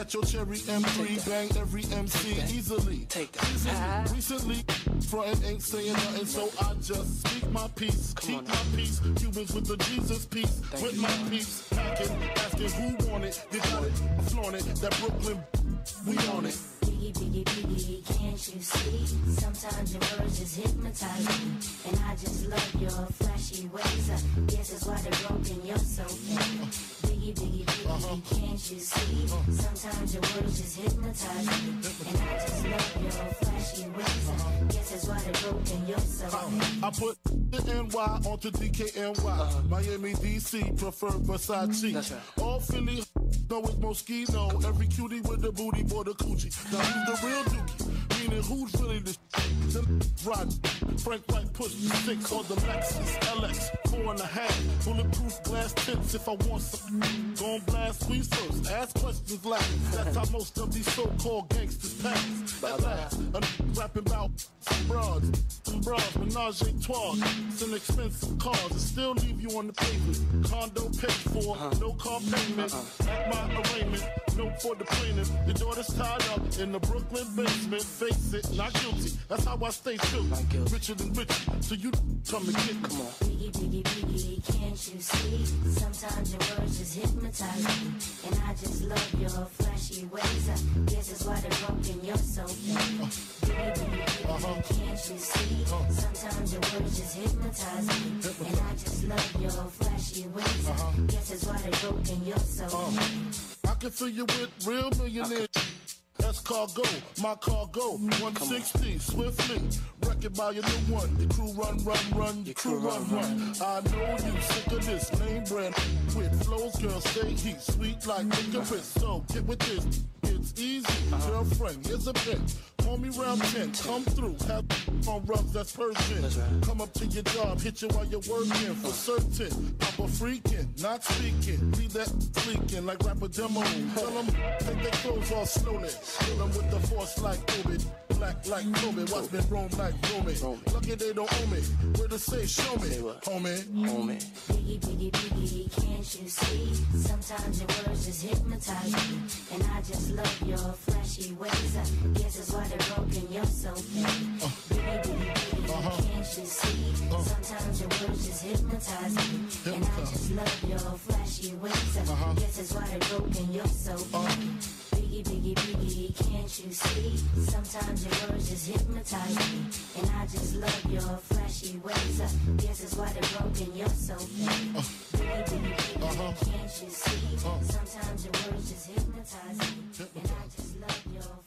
at your cherry M3, bang every MC easily. Take that. Easily. Recently, frontin' ain't saying nothing, so I just speak my peace, keep my peace. Cubans with the Jesus peace, with my peace. Packing, asking who want it, you got it, flaunt it. That Brooklyn, we on it. Biggie, biggie, biggie, can't you see? Sometimes your words just hypnotize me. And I just love your flashy ways. I guess that's why they're broken, you're so fake. Biggie, biggie, biggie, uh-huh. can't you see? Sometimes your words just hypnotize me. And I just love your flashy ways. I guess that's why they're broken, you're so uh, fake. I put the NY onto DKNY. Uh-huh. Miami, DC, prefer Versace. That's right. All Philly know it's Moschino. Every cutie with the booty for the coochie. Now who's the real dookie? Meaning who's really the them rod? Frank White push six on the Lexus LX. Four and a half. Bulletproof glass tips if I want some. Gon' blast we first. Ask questions last. That's how most of these so-called gangsters pass. At last, a n- rapping about some broads, some bras, menage a trois, some expensive cars, and still leave you on the pavement. Condo paid for, no car payment. At my arraignment, no for the plaintiff. Your daughter's tied up in the Brooklyn basement. Face it, not guilty. That's how I stay true. Richer than rich, so you come and get Come on. Biggie, biggie, biggie, can't you see? Sometimes your words just hypnotize me. And I just love your flashy ways. I guess that's why they're broken, you're so fake. Biggie, biggie, uh-huh. biggie, uh-huh. can't you see? Uh-huh. Sometimes your words just hypnotize me. And I just love your flashy ways. I guess that's why they're broken, you're so fake. I can fill you with real millionaires. That's cargo, my cargo, 160, swiftly. Wreck it by your new one. Your crew run, run, run, your crew run, run. I know you sick of this name brand with flows, girl, stay heat, sweet like licorice. So get with this, it's easy. Girlfriend, here's a bit. Call me round 10, come through, have on rubs, that's Persian. Come up to your job, hit you while you're working for certain. Papa freaking, not speaking. Leave that leaking like rapper demo. Tell them, take their clothes off slowly. Kill them with the force like Obi. Black like Kobe, watch me roam like Romy. Lucky they don't own me. Where to say, show me, homie. Homie. Biggie, biggie, biggie, can't you see? Sometimes your words just hypnotize me. And I just love your flashy ways. I guess that's why they're broken. You're uh-huh. uh. so uh-huh. uh. mean. Biggie, biggie, biggie, can't you see? Sometimes your words just hypnotize me. And I just love your flashy ways. I guess that's why they're broken. You're so mean. Uh. Biggie, biggie, biggie, uh-huh. can't you see? Sometimes your words just hypnotize me. And I just love your flashy ways. I guess that's why they're broken. You're so mean. Biggie, biggie, biggie, can't you see? Sometimes your words just hypnotize me. And